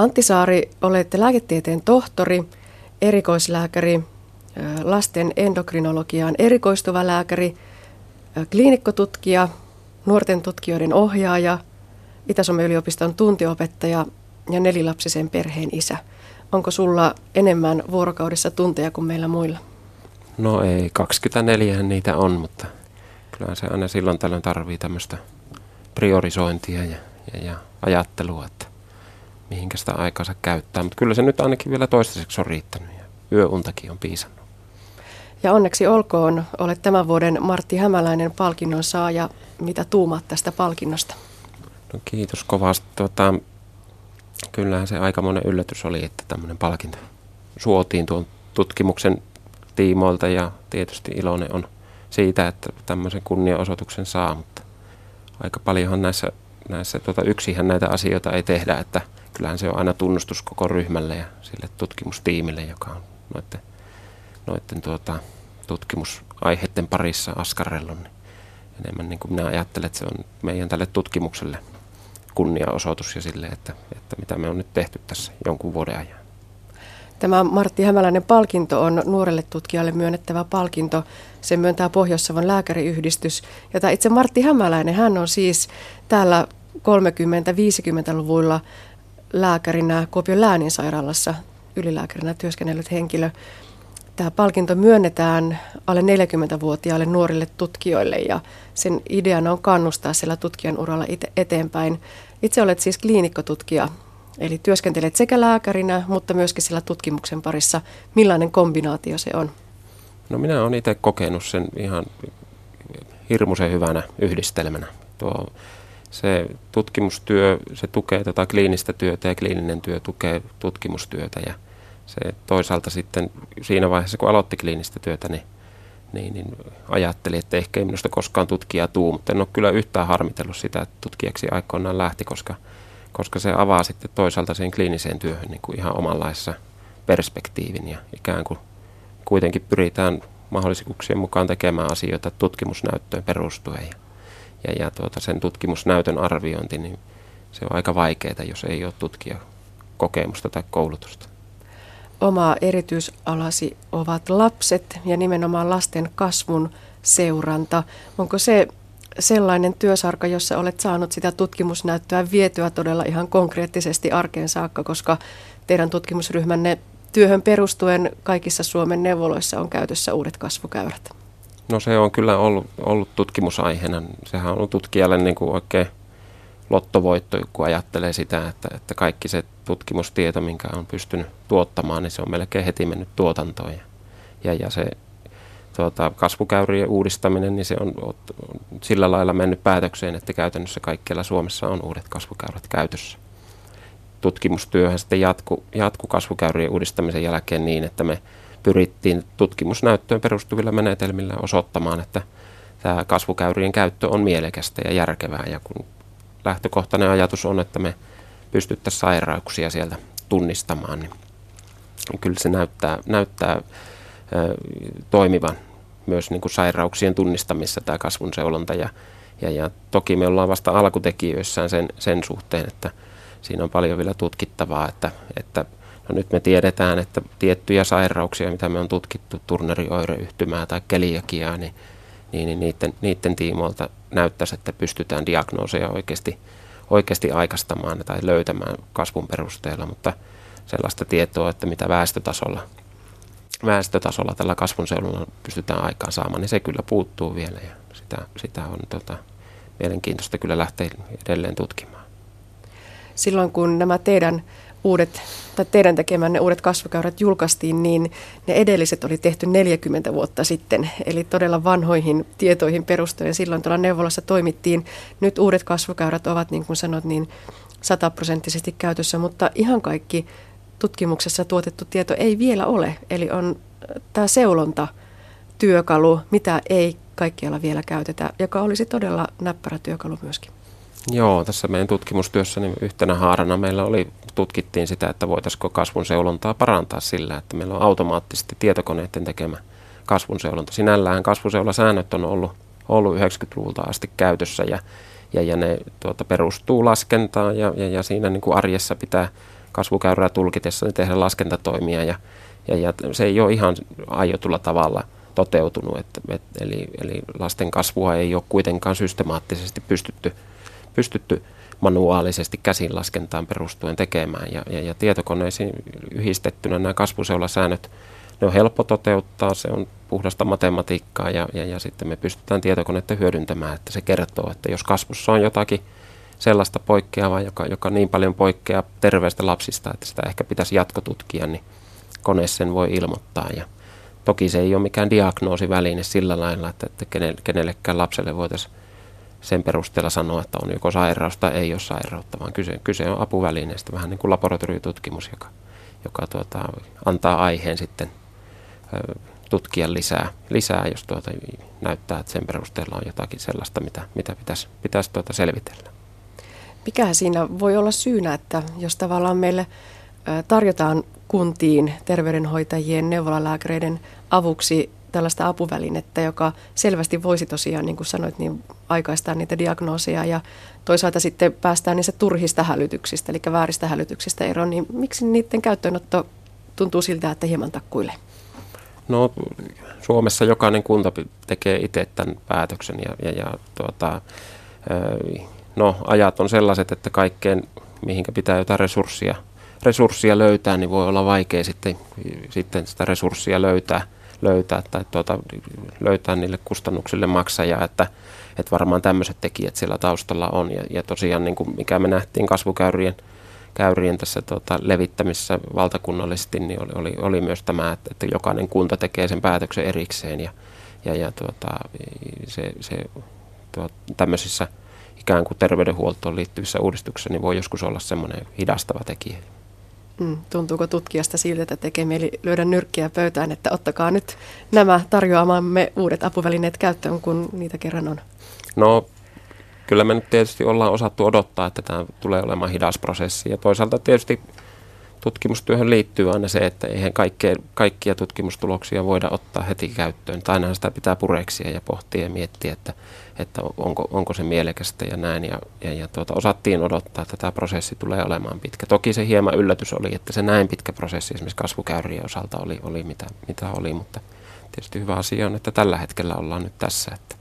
Antti Saari, olette lääketieteen tohtori, erikoislääkäri, lasten endokrinologiaan erikoistuva lääkäri, kliinikkotutkija, nuorten tutkijoiden ohjaaja, Itä-Suomen yliopiston tuntiopettaja ja nelilapsisen perheen isä. Onko sulla enemmän vuorokaudessa tunteja kuin meillä muilla? No ei, 24 niitä on, mutta kyllä se aina silloin tällöin tarvii tämmöistä priorisointia ja, ja, ja ajattelua, että mihinkä sitä aikansa käyttää. Mutta kyllä se nyt ainakin vielä toistaiseksi on riittänyt ja yöuntakin on piisannut. Ja onneksi olkoon, olet tämän vuoden Martti Hämäläinen palkinnon saaja. Mitä tuumaat tästä palkinnosta? No kiitos kovasti. Tota, kyllähän se aikamoinen yllätys oli, että tämmöinen palkinto suotiin tuon tutkimuksen tiimoilta ja tietysti iloinen on siitä, että tämmöisen kunniaosoituksen saa, mutta aika paljonhan näissä, näissä tota, yksihän näitä asioita ei tehdä, että kyllähän se on aina tunnustus koko ryhmälle ja sille tutkimustiimille, joka on noiden, noiden tuota, tutkimusaiheiden parissa askarrellut. Niin enemmän niin kuin minä ajattelen, että se on meidän tälle tutkimukselle kunniaosoitus ja sille, että, että mitä me on nyt tehty tässä jonkun vuoden ajan. Tämä Martti Hämäläinen palkinto on nuorelle tutkijalle myönnettävä palkinto. Se myöntää Pohjois-Savon lääkäriyhdistys. Ja tämä itse Martti Hämäläinen, hän on siis täällä 30-50-luvuilla lääkärinä Kuopion lääninsairaalassa ylilääkärinä työskennellyt henkilö. Tämä palkinto myönnetään alle 40-vuotiaille nuorille tutkijoille ja sen ideana on kannustaa siellä tutkijan uralla eteenpäin. Itse olet siis kliinikkotutkija, eli työskentelet sekä lääkärinä, mutta myöskin sillä tutkimuksen parissa. Millainen kombinaatio se on? No minä olen itse kokenut sen ihan hirmuisen hyvänä yhdistelmänä. Tuo se tutkimustyö, se tukee tätä kliinistä työtä ja kliininen työ tukee tutkimustyötä ja se toisaalta sitten siinä vaiheessa, kun aloitti kliinistä työtä, niin, niin, niin ajatteli, että ehkä ei minusta koskaan tutkija tuu, mutta en ole kyllä yhtään harmitellut sitä, että tutkijaksi aikoinaan lähti, koska, koska se avaa sitten toisaalta siihen kliiniseen työhön niin kuin ihan omanlaissa perspektiivin ja ikään kuin kuitenkin pyritään mahdollisuuksien mukaan tekemään asioita tutkimusnäyttöön perustuen. Ja, ja, ja tuota, sen tutkimusnäytön arviointi, niin se on aika vaikeaa, jos ei ole tutkija kokemusta tai koulutusta. Oma erityisalasi ovat lapset ja nimenomaan lasten kasvun seuranta. Onko se sellainen työsarka, jossa olet saanut sitä tutkimusnäyttöä vietyä todella ihan konkreettisesti arkeen saakka, koska teidän tutkimusryhmänne työhön perustuen kaikissa Suomen neuvoloissa on käytössä uudet kasvukäyrät? No se on kyllä ollut, ollut tutkimusaiheena. Sehän on ollut tutkijalle niin kuin oikein lottovoitto, kun ajattelee sitä, että, että kaikki se tutkimustieto, minkä on pystynyt tuottamaan, niin se on melkein heti mennyt tuotantoon. Ja, ja, se tuota, kasvukäyrien uudistaminen, niin se on, on sillä lailla mennyt päätökseen, että käytännössä kaikkialla Suomessa on uudet kasvukäyrät käytössä. Tutkimustyöhän sitten jatku, jatku kasvukäyrien uudistamisen jälkeen niin, että me pyrittiin tutkimusnäyttöön perustuvilla menetelmillä osoittamaan, että tämä kasvukäyrien käyttö on mielekästä ja järkevää. Ja kun lähtökohtainen ajatus on, että me pystyttäisiin sairauksia sieltä tunnistamaan, niin kyllä se näyttää, näyttää toimivan myös niin kuin sairauksien tunnistamissa tämä kasvun seulonta. Ja, ja, ja toki me ollaan vasta alkutekijöissään sen, sen suhteen, että siinä on paljon vielä tutkittavaa, että, että no nyt me tiedetään, että tiettyjä sairauksia, mitä me on tutkittu, turnerioireyhtymää tai keliakiaa, niin, niin, niin niiden, niiden tiimoilta näyttäisi, että pystytään diagnooseja oikeasti, oikeasti aikastamaan tai löytämään kasvun perusteella, mutta sellaista tietoa, että mitä väestötasolla väestötasolla tällä kasvunseudulla pystytään aikaan saamaan, niin se kyllä puuttuu vielä ja sitä, sitä on tota, mielenkiintoista kyllä lähteä edelleen tutkimaan. Silloin kun nämä teidän uudet, tai teidän tekemänne uudet kasvukäyrät julkaistiin, niin ne edelliset oli tehty 40 vuotta sitten, eli todella vanhoihin tietoihin perustuen. Silloin tuolla neuvolassa toimittiin. Nyt uudet kasvukäyrät ovat, niin kuin sanot, niin sataprosenttisesti käytössä, mutta ihan kaikki tutkimuksessa tuotettu tieto ei vielä ole. Eli on äh, tämä seulonta työkalu, mitä ei kaikkialla vielä käytetä, joka olisi todella näppärä työkalu myöskin. Joo, tässä meidän tutkimustyössä niin yhtenä haarana meillä oli, tutkittiin sitä, että voitaisiinko kasvun seulontaa parantaa sillä, että meillä on automaattisesti tietokoneiden tekemä kasvun seulonta. Sinällään kasvuseulasäännöt on ollut, ollut 90-luvulta asti käytössä ja, ja, ja ne tuota, perustuu laskentaan ja, ja, ja siinä niin kuin arjessa pitää kasvukäyrää tulkitessa niin tehdä laskentatoimia ja, ja, ja se ei ole ihan aiotulla tavalla toteutunut, että, et, eli, eli lasten kasvua ei ole kuitenkaan systemaattisesti pystytty, pystytty manuaalisesti käsinlaskentaan perustuen tekemään ja, ja, ja tietokoneisiin yhdistettynä nämä kasvuseulasäännöt, ne on helppo toteuttaa, se on puhdasta matematiikkaa ja, ja, ja sitten me pystytään tietokonetta hyödyntämään, että se kertoo, että jos kasvussa on jotakin sellaista poikkeavaa, joka, joka niin paljon poikkeaa terveistä lapsista, että sitä ehkä pitäisi jatkotutkia, niin kone sen voi ilmoittaa. Ja toki se ei ole mikään diagnoosiväline sillä lailla, että, että kenellekään lapselle voitaisiin sen perusteella sanoa, että on joko sairaus tai ei ole sairautta, vaan kyse, kyse on apuvälineestä, vähän niin kuin laboratoriotutkimus, joka, joka tuota, antaa aiheen sitten tutkia lisää, lisää jos tuota, näyttää, että sen perusteella on jotakin sellaista, mitä, mitä pitäisi, pitäisi tuota selvitellä. Mikä siinä voi olla syynä, että jos tavallaan meille tarjotaan kuntiin terveydenhoitajien, neuvolalääkäreiden avuksi tällaista apuvälinettä, joka selvästi voisi tosiaan, niin kuin sanoit, niin aikaistaa niitä diagnooseja ja toisaalta sitten päästään niistä turhista hälytyksistä, eli vääristä hälytyksistä eroon, niin miksi niiden käyttöönotto tuntuu siltä, että hieman takkuilee? No Suomessa jokainen kunta tekee itse tämän päätöksen ja, ja, ja tuota, no, ajat on sellaiset, että kaikkeen, mihinkä pitää jotain resurssia, resurssia löytää, niin voi olla vaikea sitten, sitten sitä resurssia löytää, löytää tai tuota, löytää niille kustannuksille maksajaa, että, että varmaan tämmöiset tekijät siellä taustalla on. Ja, ja tosiaan, niin kuin mikä me nähtiin kasvukäyrien käyrien tässä tuota, levittämisessä valtakunnallisesti, niin oli, oli, oli myös tämä, että, että jokainen kunta tekee sen päätöksen erikseen ja, ja, ja tuota, se, se tuota, tämmöisissä – ikään kuin terveydenhuoltoon liittyvissä uudistuksissa, niin voi joskus olla semmoinen hidastava tekijä. Mm, tuntuuko tutkijasta siltä, että tekee mieli lyödä nyrkkiä pöytään, että ottakaa nyt nämä tarjoamamme uudet apuvälineet käyttöön, kun niitä kerran on? No, kyllä me nyt tietysti ollaan osattu odottaa, että tämä tulee olemaan hidas prosessi. Ja toisaalta tietysti tutkimustyöhön liittyy aina se, että eihän kaikkea, kaikkia tutkimustuloksia voida ottaa heti käyttöön. Tai aina sitä pitää pureksia ja pohtia ja miettiä, että, että onko, onko se mielekästä ja näin. Ja, ja, ja tuota, osattiin odottaa, että tämä prosessi tulee olemaan pitkä. Toki se hieman yllätys oli, että se näin pitkä prosessi esimerkiksi kasvukäyrien osalta oli, oli mitä, mitä oli, mutta tietysti hyvä asia on, että tällä hetkellä ollaan nyt tässä, että,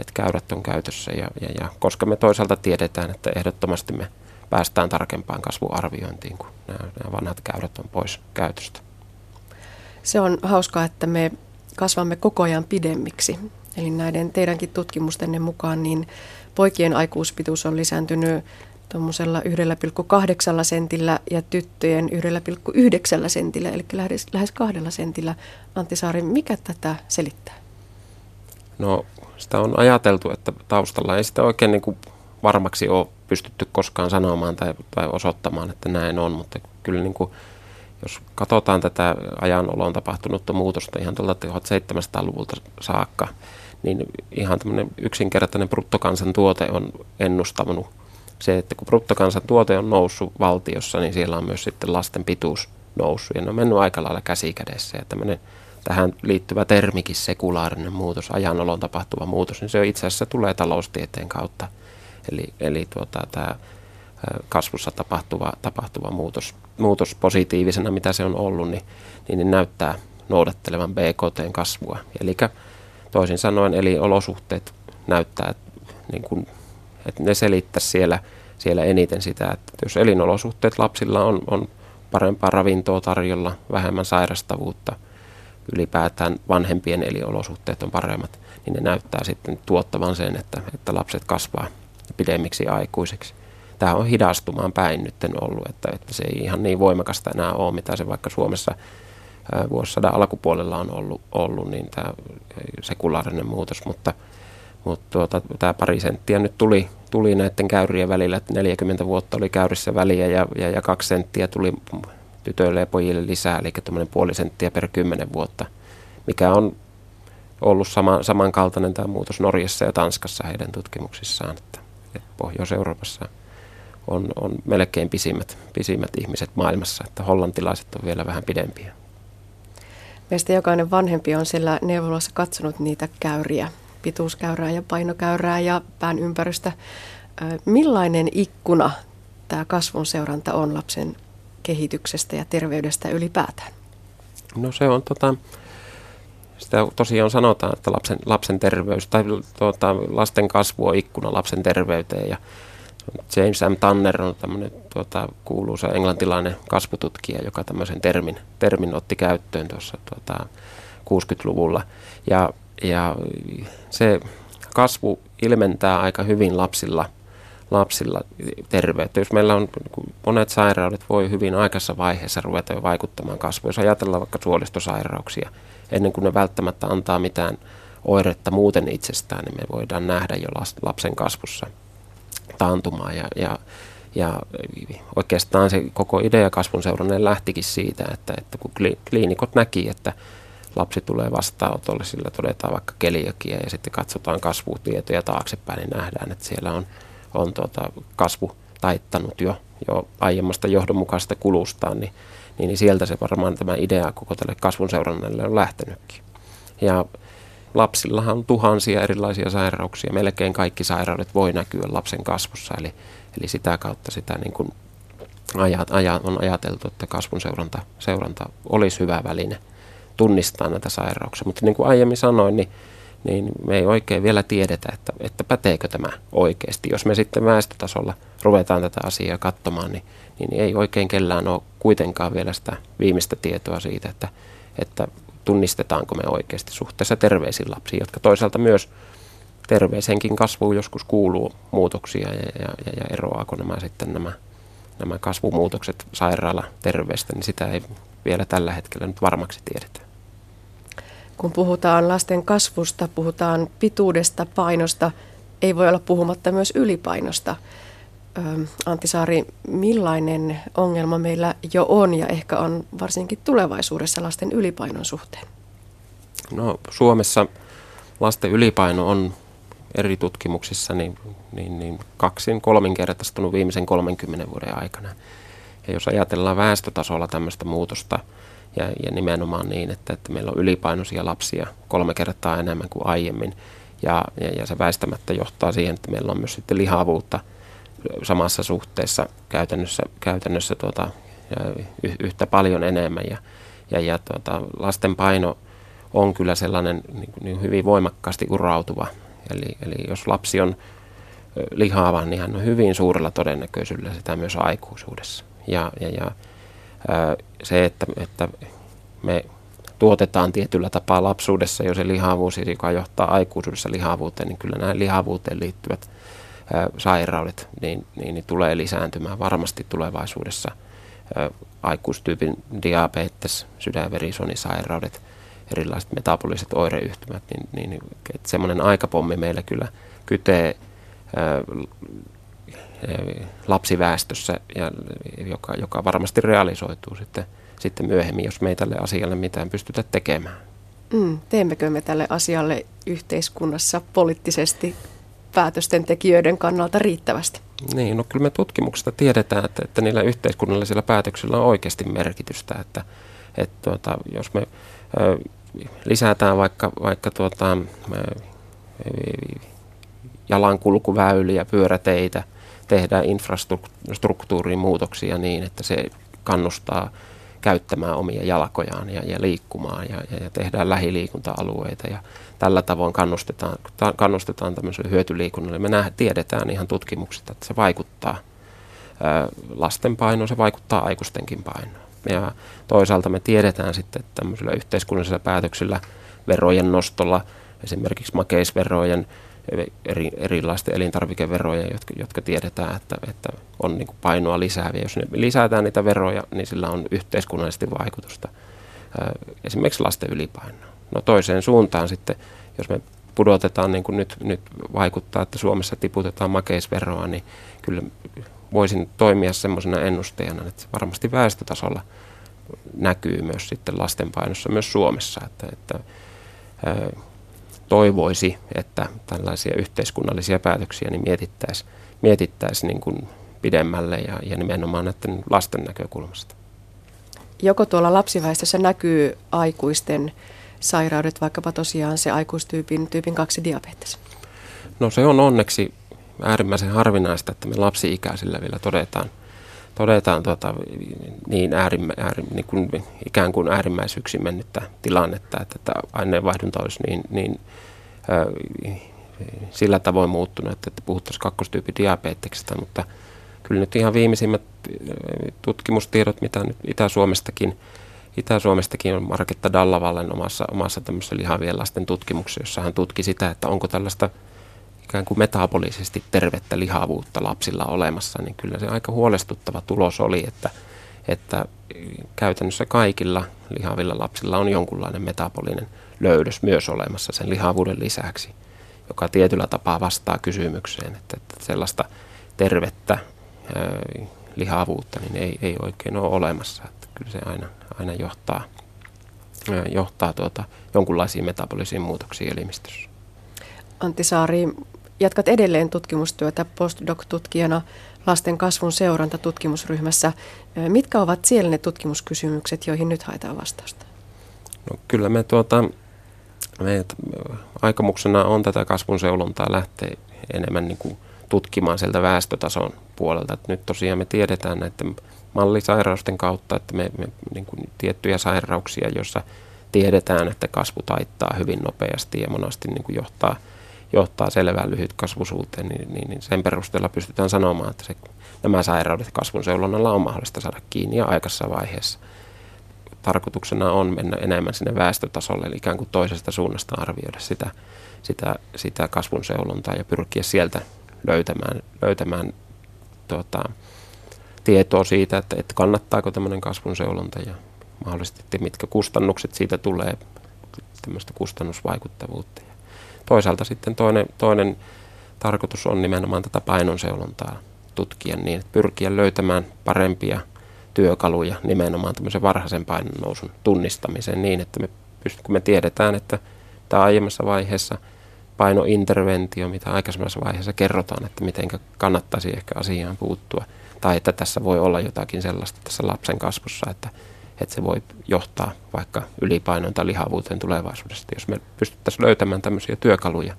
että käyrät on käytössä. Ja, ja, ja koska me toisaalta tiedetään, että ehdottomasti me päästään tarkempaan kasvuarviointiin, kun nämä, nämä vanhat käyrät on pois käytöstä. Se on hauskaa, että me kasvamme koko ajan pidemmiksi. Eli näiden teidänkin tutkimustenne mukaan niin poikien aikuispituus on lisääntynyt tuommoisella 1,8 sentillä ja tyttöjen 1,9 sentillä, eli lähes, lähes kahdella sentillä. Antti Saari, mikä tätä selittää? No sitä on ajateltu, että taustalla ei sitä oikein niin kuin varmaksi ole pystytty koskaan sanomaan tai, tai osoittamaan, että näin on, mutta kyllä niin kuin, jos katsotaan tätä ajanolon tapahtunutta muutosta ihan tuolta 1700-luvulta saakka, niin ihan tämmöinen yksinkertainen bruttokansantuote on ennustanut se, että kun bruttokansantuote on noussut valtiossa, niin siellä on myös sitten lasten pituus noussut. Ja ne on mennyt aika lailla käsi kädessä. Ja tämmöinen tähän liittyvä termikin, sekulaarinen muutos, ajanolon tapahtuva muutos, niin se itse asiassa tulee taloustieteen kautta. Eli, eli tuota, tämä kasvussa tapahtuva, tapahtuva muutos, muutos positiivisena, mitä se on ollut, niin, niin näyttää noudattelevan BKTn kasvua. Eli toisin sanoen, eli olosuhteet näyttää, että, niin kuin, että ne selittäisi siellä, siellä eniten sitä, että jos elinolosuhteet lapsilla on, on parempaa ravintoa tarjolla, vähemmän sairastavuutta, ylipäätään vanhempien eliolosuhteet on paremmat, niin ne näyttää sitten tuottavan sen, että, että lapset kasvaa pidemmiksi aikuisiksi. Tämä on hidastumaan päin nyt ollut, että, että se ei ihan niin voimakasta enää ole, mitä se vaikka Suomessa vuosisadan alkupuolella on ollut, ollut niin tämä sekulaarinen muutos, mutta, mutta tuota, tämä pari senttiä nyt tuli, tuli näiden käyrien välillä, että 40 vuotta oli käyrissä väliä ja, ja, ja kaksi senttiä tuli tytöille ja pojille lisää, eli tuommoinen puoli senttiä per kymmenen vuotta, mikä on ollut sama, samankaltainen tämä muutos Norjassa ja Tanskassa heidän tutkimuksissaan, että, että Pohjois-Euroopassa on, on melkein pisimmät, pisimmät ihmiset maailmassa, että hollantilaiset on vielä vähän pidempiä. Meistä jokainen vanhempi on siellä neuvolassa katsonut niitä käyriä, pituuskäyrää ja painokäyrää ja pään ympärystä. Millainen ikkuna tämä kasvun seuranta on lapsen kehityksestä ja terveydestä ylipäätään? No se on tota, sitä tosiaan sanotaan, että lapsen, lapsen terveys tai tuota, lasten kasvu on ikkuna lapsen terveyteen ja James M. Tanner on tämmöinen tuota, kuuluisa englantilainen kasvututkija, joka tämmöisen termin, termin otti käyttöön tuossa tuota, 60-luvulla. Ja, ja se kasvu ilmentää aika hyvin lapsilla, lapsilla terveyttä. Jos meillä on monet sairaudet voi hyvin aikaisessa vaiheessa ruveta jo vaikuttamaan kasvuun. Jos ajatellaan vaikka suolistosairauksia, ennen kuin ne välttämättä antaa mitään oiretta muuten itsestään, niin me voidaan nähdä jo lapsen kasvussa – taantumaan ja, ja, ja oikeastaan se koko idea kasvun seuranneen lähtikin siitä, että, että kun kliinikot näki, että lapsi tulee vastaanotolle, sillä todetaan vaikka keliakia ja sitten katsotaan kasvutietoja taaksepäin, niin nähdään, että siellä on, on tuota kasvu taittanut jo, jo aiemmasta johdonmukaisesta kulustaan, niin, niin, niin sieltä se varmaan tämä idea koko tälle kasvun seurannalle on lähtenytkin. Ja lapsillahan on tuhansia erilaisia sairauksia. Melkein kaikki sairaudet voi näkyä lapsen kasvussa, eli, eli sitä kautta sitä niin kuin ajat, ajat, on ajateltu, että kasvun seuranta, seuranta olisi hyvä väline tunnistaa näitä sairauksia. Mutta niin kuin aiemmin sanoin, niin, niin me ei oikein vielä tiedetä, että, että päteekö tämä oikeasti. Jos me sitten väestötasolla ruvetaan tätä asiaa katsomaan, niin, niin ei oikein kellään ole kuitenkaan vielä sitä viimeistä tietoa siitä, että, että tunnistetaanko me oikeasti suhteessa terveisiin lapsiin, jotka toisaalta myös terveeseenkin kasvuun joskus kuuluu muutoksia ja, ja, ja, ja eroaako nämä sitten nämä, nämä kasvumuutokset sairaala terveestä, niin sitä ei vielä tällä hetkellä nyt varmaksi tiedetä. Kun puhutaan lasten kasvusta, puhutaan pituudesta, painosta, ei voi olla puhumatta myös ylipainosta. Antti Saari, millainen ongelma meillä jo on ja ehkä on varsinkin tulevaisuudessa lasten ylipainon suhteen? No Suomessa lasten ylipaino on eri tutkimuksissa niin, niin, niin kaksin kolminkertaistunut viimeisen 30 vuoden aikana. Ja jos ajatellaan väestötasolla tämmöistä muutosta ja, ja nimenomaan niin, että, että meillä on ylipainoisia lapsia kolme kertaa enemmän kuin aiemmin ja, ja, ja se väistämättä johtaa siihen, että meillä on myös sitten lihavuutta – samassa suhteessa käytännössä, käytännössä tuota, ja yhtä paljon enemmän. Ja, ja, ja tuota, lasten paino on kyllä sellainen niin, niin hyvin voimakkaasti urautuva Eli, eli jos lapsi on lihaava, niin hän on hyvin suurella todennäköisyydellä sitä myös aikuisuudessa. Ja, ja, ja se, että, että me tuotetaan tietyllä tapaa lapsuudessa jo se lihavuus, joka johtaa aikuisuudessa lihavuuteen, niin kyllä nämä lihavuuteen liittyvät sairaudet niin, niin, niin tulee lisääntymään varmasti tulevaisuudessa. Aikuistyypin diabetes, sydänverisuonisairaudet, erilaiset metaboliset oireyhtymät, niin, niin että semmoinen aikapommi meillä kyllä kytee lapsiväestössä, ja joka, joka varmasti realisoituu sitten, sitten myöhemmin, jos me ei tälle asialle mitään pystytä tekemään. Mm, teemmekö me tälle asialle yhteiskunnassa poliittisesti päätösten tekijöiden kannalta riittävästi? Niin, no kyllä me tutkimuksesta tiedetään, että, että niillä yhteiskunnallisilla päätöksillä on oikeasti merkitystä, että, että tuota, jos me ö, lisätään vaikka, vaikka tuota, ö, jalankulkuväyliä, pyöräteitä, tehdään infrastruktuurin muutoksia niin, että se kannustaa käyttämään omia jalkojaan ja, ja liikkumaan ja, ja, ja tehdään lähiliikunta-alueita ja tällä tavoin kannustetaan, ta, kannustetaan tämmöiselle hyötyliikunnalle. Me nähdään, tiedetään ihan tutkimuksista, että se vaikuttaa lasten painoon, se vaikuttaa aikuistenkin painoon. Ja toisaalta me tiedetään sitten, että tämmöisillä yhteiskunnallisilla päätöksillä, verojen nostolla, esimerkiksi makeisverojen, eri, erilaisten elintarvikeveroja, jotka, jotka tiedetään, että, että on niin painoa lisääviä. Jos ne lisätään niitä veroja, niin sillä on yhteiskunnallisesti vaikutusta esimerkiksi lasten ylipainoa. No toiseen suuntaan sitten, jos me pudotetaan, niin kuin nyt, nyt vaikuttaa, että Suomessa tiputetaan makeisveroa, niin kyllä voisin toimia semmoisena ennusteena, että varmasti väestötasolla näkyy myös sitten lastenpainossa myös Suomessa, että, että toivoisi, että tällaisia yhteiskunnallisia päätöksiä niin mietittäisiin mietittäisi niin pidemmälle ja, ja nimenomaan näiden lasten näkökulmasta. Joko tuolla lapsiväestössä näkyy aikuisten sairaudet, vaikkapa tosiaan se aikuistyypin tyypin 2 diabetes? No se on onneksi äärimmäisen harvinaista, että me lapsi-ikäisillä vielä todetaan, todetaan tota, niin, äärimmä, ääri, niin kuin, ikään kuin äärimmäisyyksi mennyttä tilannetta, että, että aineenvaihdunta olisi niin, niin äh, sillä tavoin muuttunut, että, että puhuttaisiin kakkostyypin diabeteksestä, mutta kyllä nyt ihan viimeisimmät tutkimustiedot, mitä nyt Itä-Suomestakin Itä-Suomestakin on Marketta Dallavallen omassa, omassa tämmöisessä lihavien lasten tutkimuksessa, jossa hän tutki sitä, että onko tällaista ikään kuin metabolisesti tervettä lihavuutta lapsilla olemassa, niin kyllä se aika huolestuttava tulos oli, että, että käytännössä kaikilla lihavilla lapsilla on jonkunlainen metabolinen löydös myös olemassa sen lihavuuden lisäksi, joka tietyllä tapaa vastaa kysymykseen, että, että sellaista tervettä lihavuutta niin ei, ei oikein ole olemassa. Että kyllä se aina, aina johtaa, johtaa tuota, jonkunlaisiin metabolisiin muutoksiin elimistössä. Antti Saari, jatkat edelleen tutkimustyötä postdoc-tutkijana lasten kasvun seuranta tutkimusryhmässä. Mitkä ovat siellä ne tutkimuskysymykset, joihin nyt haetaan vastausta? No, kyllä me, tuota, me aikomuksena on tätä kasvun seulontaa lähteä enemmän niin kuin tutkimaan sieltä väestötason puolelta. Et nyt tosiaan me tiedetään näiden mallisairausten kautta, että me, me niin kuin tiettyjä sairauksia, joissa tiedetään, että kasvu taittaa hyvin nopeasti ja monasti niin kuin johtaa – johtaa selvään lyhytkasvuisuuteen, niin, niin, niin sen perusteella pystytään sanomaan, että se, nämä sairaudet kasvun seulonnalla on mahdollista saada kiinni ja aikaisessa vaiheessa. Tarkoituksena on mennä enemmän sinne väestötasolle, eli ikään kuin toisesta suunnasta arvioida sitä, sitä, sitä kasvun seulontaa ja pyrkiä sieltä löytämään, löytämään tuota, tietoa siitä, että, että kannattaako tämmöinen kasvun seulonta ja mahdollisesti mitkä kustannukset siitä tulee, tämmöistä kustannusvaikuttavuutta. Toisaalta sitten toinen, toinen tarkoitus on nimenomaan tätä painonseulontaa tutkia niin, että pyrkiä löytämään parempia työkaluja nimenomaan tämmöisen varhaisen painon nousun tunnistamiseen niin, että me pystyt, kun me tiedetään, että tämä aiemmassa vaiheessa painointerventio, mitä aikaisemmassa vaiheessa kerrotaan, että miten kannattaisi ehkä asiaan puuttua, tai että tässä voi olla jotakin sellaista tässä lapsen kasvussa, että että se voi johtaa vaikka ylipainoon tai lihavuuteen tulevaisuudessa. Jos me pystyttäisiin löytämään tämmöisiä työkaluja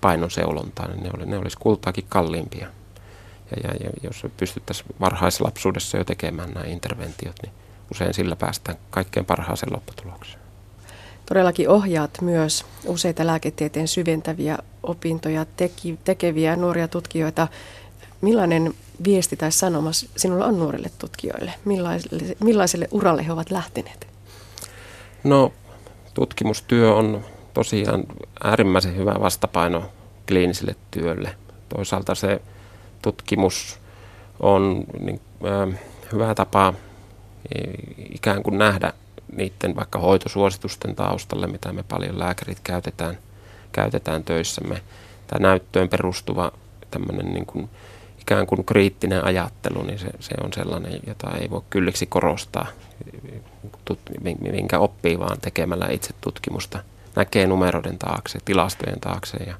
painon seulontaan, niin ne, oli, ne olisi kultaakin kalliimpia. Ja, ja, ja jos pystyttäisiin varhaislapsuudessa jo tekemään nämä interventiot, niin usein sillä päästään kaikkein parhaaseen lopputulokseen. todellakin ohjaat myös useita lääketieteen syventäviä opintoja teki, tekeviä nuoria tutkijoita. Millainen viesti tai sanoma sinulla on nuorille tutkijoille? Millaiselle, millaiselle uralle he ovat lähteneet? No, tutkimustyö on tosiaan äärimmäisen hyvä vastapaino kliiniselle työlle. Toisaalta se tutkimus on niin, äh, hyvä tapa ikään kuin nähdä niiden vaikka hoitosuositusten taustalle, mitä me paljon lääkärit käytetään, käytetään töissämme. Tämä näyttöön perustuva tämmöinen niin kuin, ikään kuin kriittinen ajattelu, niin se, se on sellainen, jota ei voi kylliksi korostaa, minkä oppii vaan tekemällä itse tutkimusta. Näkee numeroiden taakse, tilastojen taakse ja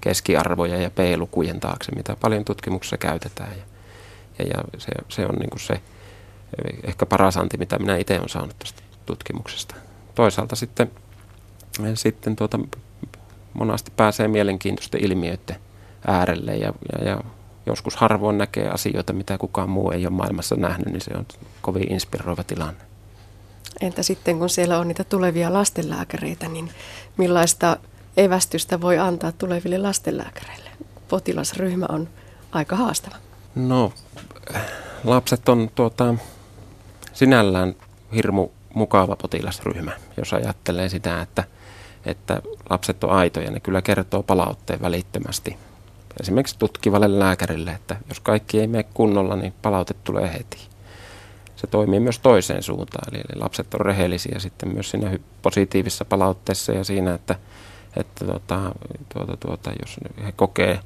keskiarvoja ja P-lukujen taakse, mitä paljon tutkimuksessa käytetään. Ja, ja, ja se, se on niin kuin se ehkä paras anti, mitä minä itse olen saanut tästä tutkimuksesta. Toisaalta sitten, sitten tuota, monasti pääsee mielenkiintoisten ilmiöiden äärelle ja, ja, ja joskus harvoin näkee asioita, mitä kukaan muu ei ole maailmassa nähnyt, niin se on kovin inspiroiva tilanne. Entä sitten, kun siellä on niitä tulevia lastenlääkäreitä, niin millaista evästystä voi antaa tuleville lastenlääkäreille? Potilasryhmä on aika haastava. No, lapset on tuota, sinällään hirmu mukava potilasryhmä, jos ajattelee sitä, että, että lapset on aitoja, ne kyllä kertoo palautteen välittömästi. Esimerkiksi tutkivalle lääkärille, että jos kaikki ei mene kunnolla, niin palaute tulee heti. Se toimii myös toiseen suuntaan, eli, lapset on rehellisiä sitten myös siinä positiivisessa palautteessa ja siinä, että, että tuota, tuota, tuota, jos he kokee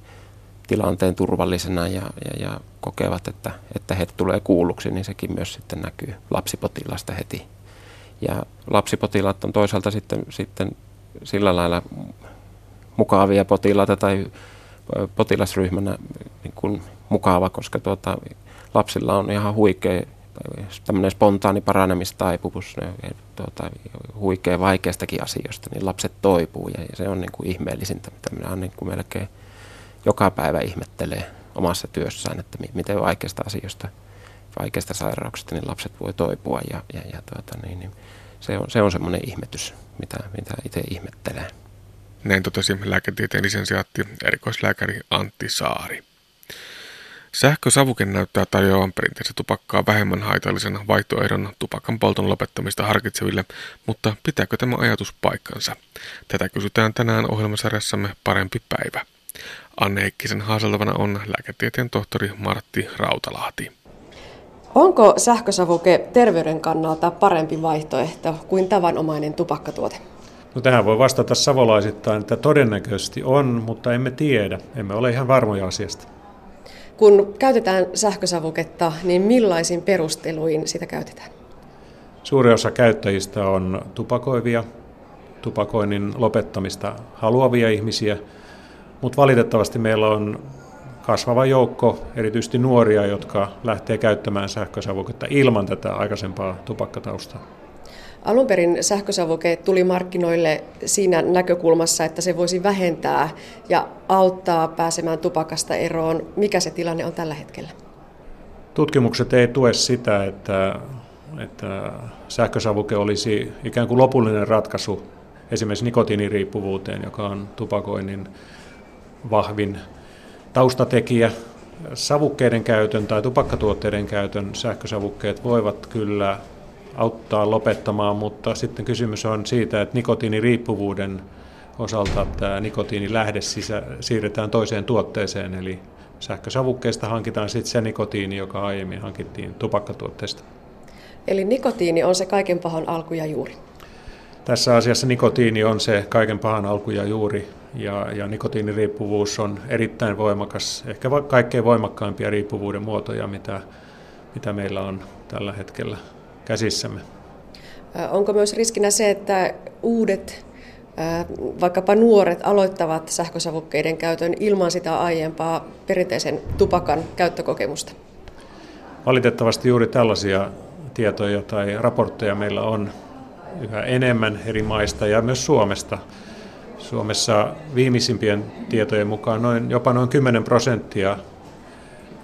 tilanteen turvallisena ja, ja, ja kokevat, että, että he tulee kuulluksi, niin sekin myös sitten näkyy lapsipotilasta heti. Ja lapsipotilaat on toisaalta sitten, sitten sillä lailla mukavia potilaita tai potilasryhmänä niin kuin mukava, koska tuota, lapsilla on ihan huikea spontaani paranemistaipumus, tuota, huikea vaikeistakin asioista, niin lapset toipuu ja se on niin kuin ihmeellisintä, mitä minä niin kuin melkein joka päivä ihmettelee omassa työssään, että miten vaikeista asioista, vaikeista sairauksista niin lapset voi toipua ja, ja, ja tuota, niin, niin se on, se on semmoinen ihmetys, mitä, mitä itse ihmettelee. Näin totesi lääketieteen lisensiaatti erikoislääkäri Antti Saari. Sähkösavuke näyttää tarjoavan perinteistä tupakkaa vähemmän haitallisena vaihtoehdon tupakan polton lopettamista harkitseville, mutta pitääkö tämä ajatus paikkansa? Tätä kysytään tänään ohjelmasarjassamme Parempi päivä. Anne Heikkisen haaseltavana on lääketieteen tohtori Martti Rautalahti. Onko sähkösavuke terveyden kannalta parempi vaihtoehto kuin tavanomainen tupakkatuote? No tähän voi vastata savolaisittain, että todennäköisesti on, mutta emme tiedä. Emme ole ihan varmoja asiasta. Kun käytetään sähkösavuketta, niin millaisin perusteluin sitä käytetään? Suuri osa käyttäjistä on tupakoivia, tupakoinnin lopettamista haluavia ihmisiä, mutta valitettavasti meillä on kasvava joukko, erityisesti nuoria, jotka lähtee käyttämään sähkösavuketta ilman tätä aikaisempaa tupakkataustaa. Alun perin sähkösavuke tuli markkinoille siinä näkökulmassa, että se voisi vähentää ja auttaa pääsemään tupakasta eroon. Mikä se tilanne on tällä hetkellä? Tutkimukset ei tue sitä, että, että sähkösavuke olisi ikään kuin lopullinen ratkaisu esimerkiksi nikotiiniriippuvuuteen, joka on tupakoinnin vahvin taustatekijä. Savukkeiden käytön tai tupakkatuotteiden käytön sähkösavukkeet voivat kyllä auttaa lopettamaan, mutta sitten kysymys on siitä, että nikotiiniriippuvuuden osalta tämä nikotiinilähde sisä, siirretään toiseen tuotteeseen, eli sähkösavukkeesta hankitaan sitten se nikotiini, joka aiemmin hankittiin tupakkatuotteesta. Eli nikotiini on se kaiken pahan alku ja juuri? Tässä asiassa nikotiini on se kaiken pahan alku ja juuri, ja, ja nikotiiniriippuvuus on erittäin voimakas, ehkä kaikkein voimakkaimpia riippuvuuden muotoja, mitä, mitä meillä on tällä hetkellä käsissämme. Onko myös riskinä se, että uudet, vaikkapa nuoret, aloittavat sähkösavukkeiden käytön ilman sitä aiempaa perinteisen tupakan käyttökokemusta? Valitettavasti juuri tällaisia tietoja tai raportteja meillä on yhä enemmän eri maista ja myös Suomesta. Suomessa viimeisimpien tietojen mukaan noin, jopa noin 10 prosenttia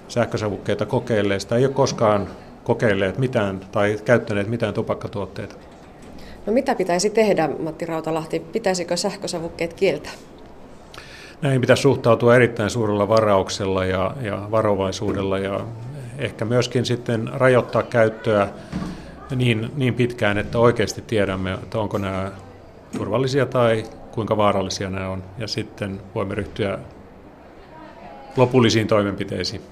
sähkösavukkeita kokeilleista ei ole koskaan kokeilleet mitään tai käyttäneet mitään tupakkatuotteita. No mitä pitäisi tehdä, Matti Rautalahti? Pitäisikö sähkösavukkeet kieltää? Näihin pitäisi suhtautua erittäin suurella varauksella ja, ja varovaisuudella ja ehkä myöskin sitten rajoittaa käyttöä niin, niin pitkään, että oikeasti tiedämme, että onko nämä turvallisia tai kuinka vaarallisia nämä on. Ja sitten voimme ryhtyä lopullisiin toimenpiteisiin.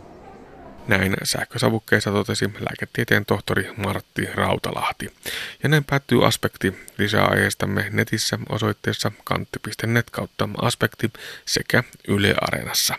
Näin sähkösavukkeissa totesi lääketieteen tohtori Martti Rautalahti. Ja näin päättyy aspekti. Lisää aiheestamme netissä osoitteessa kantti.net kautta aspekti sekä Yle Areenassa.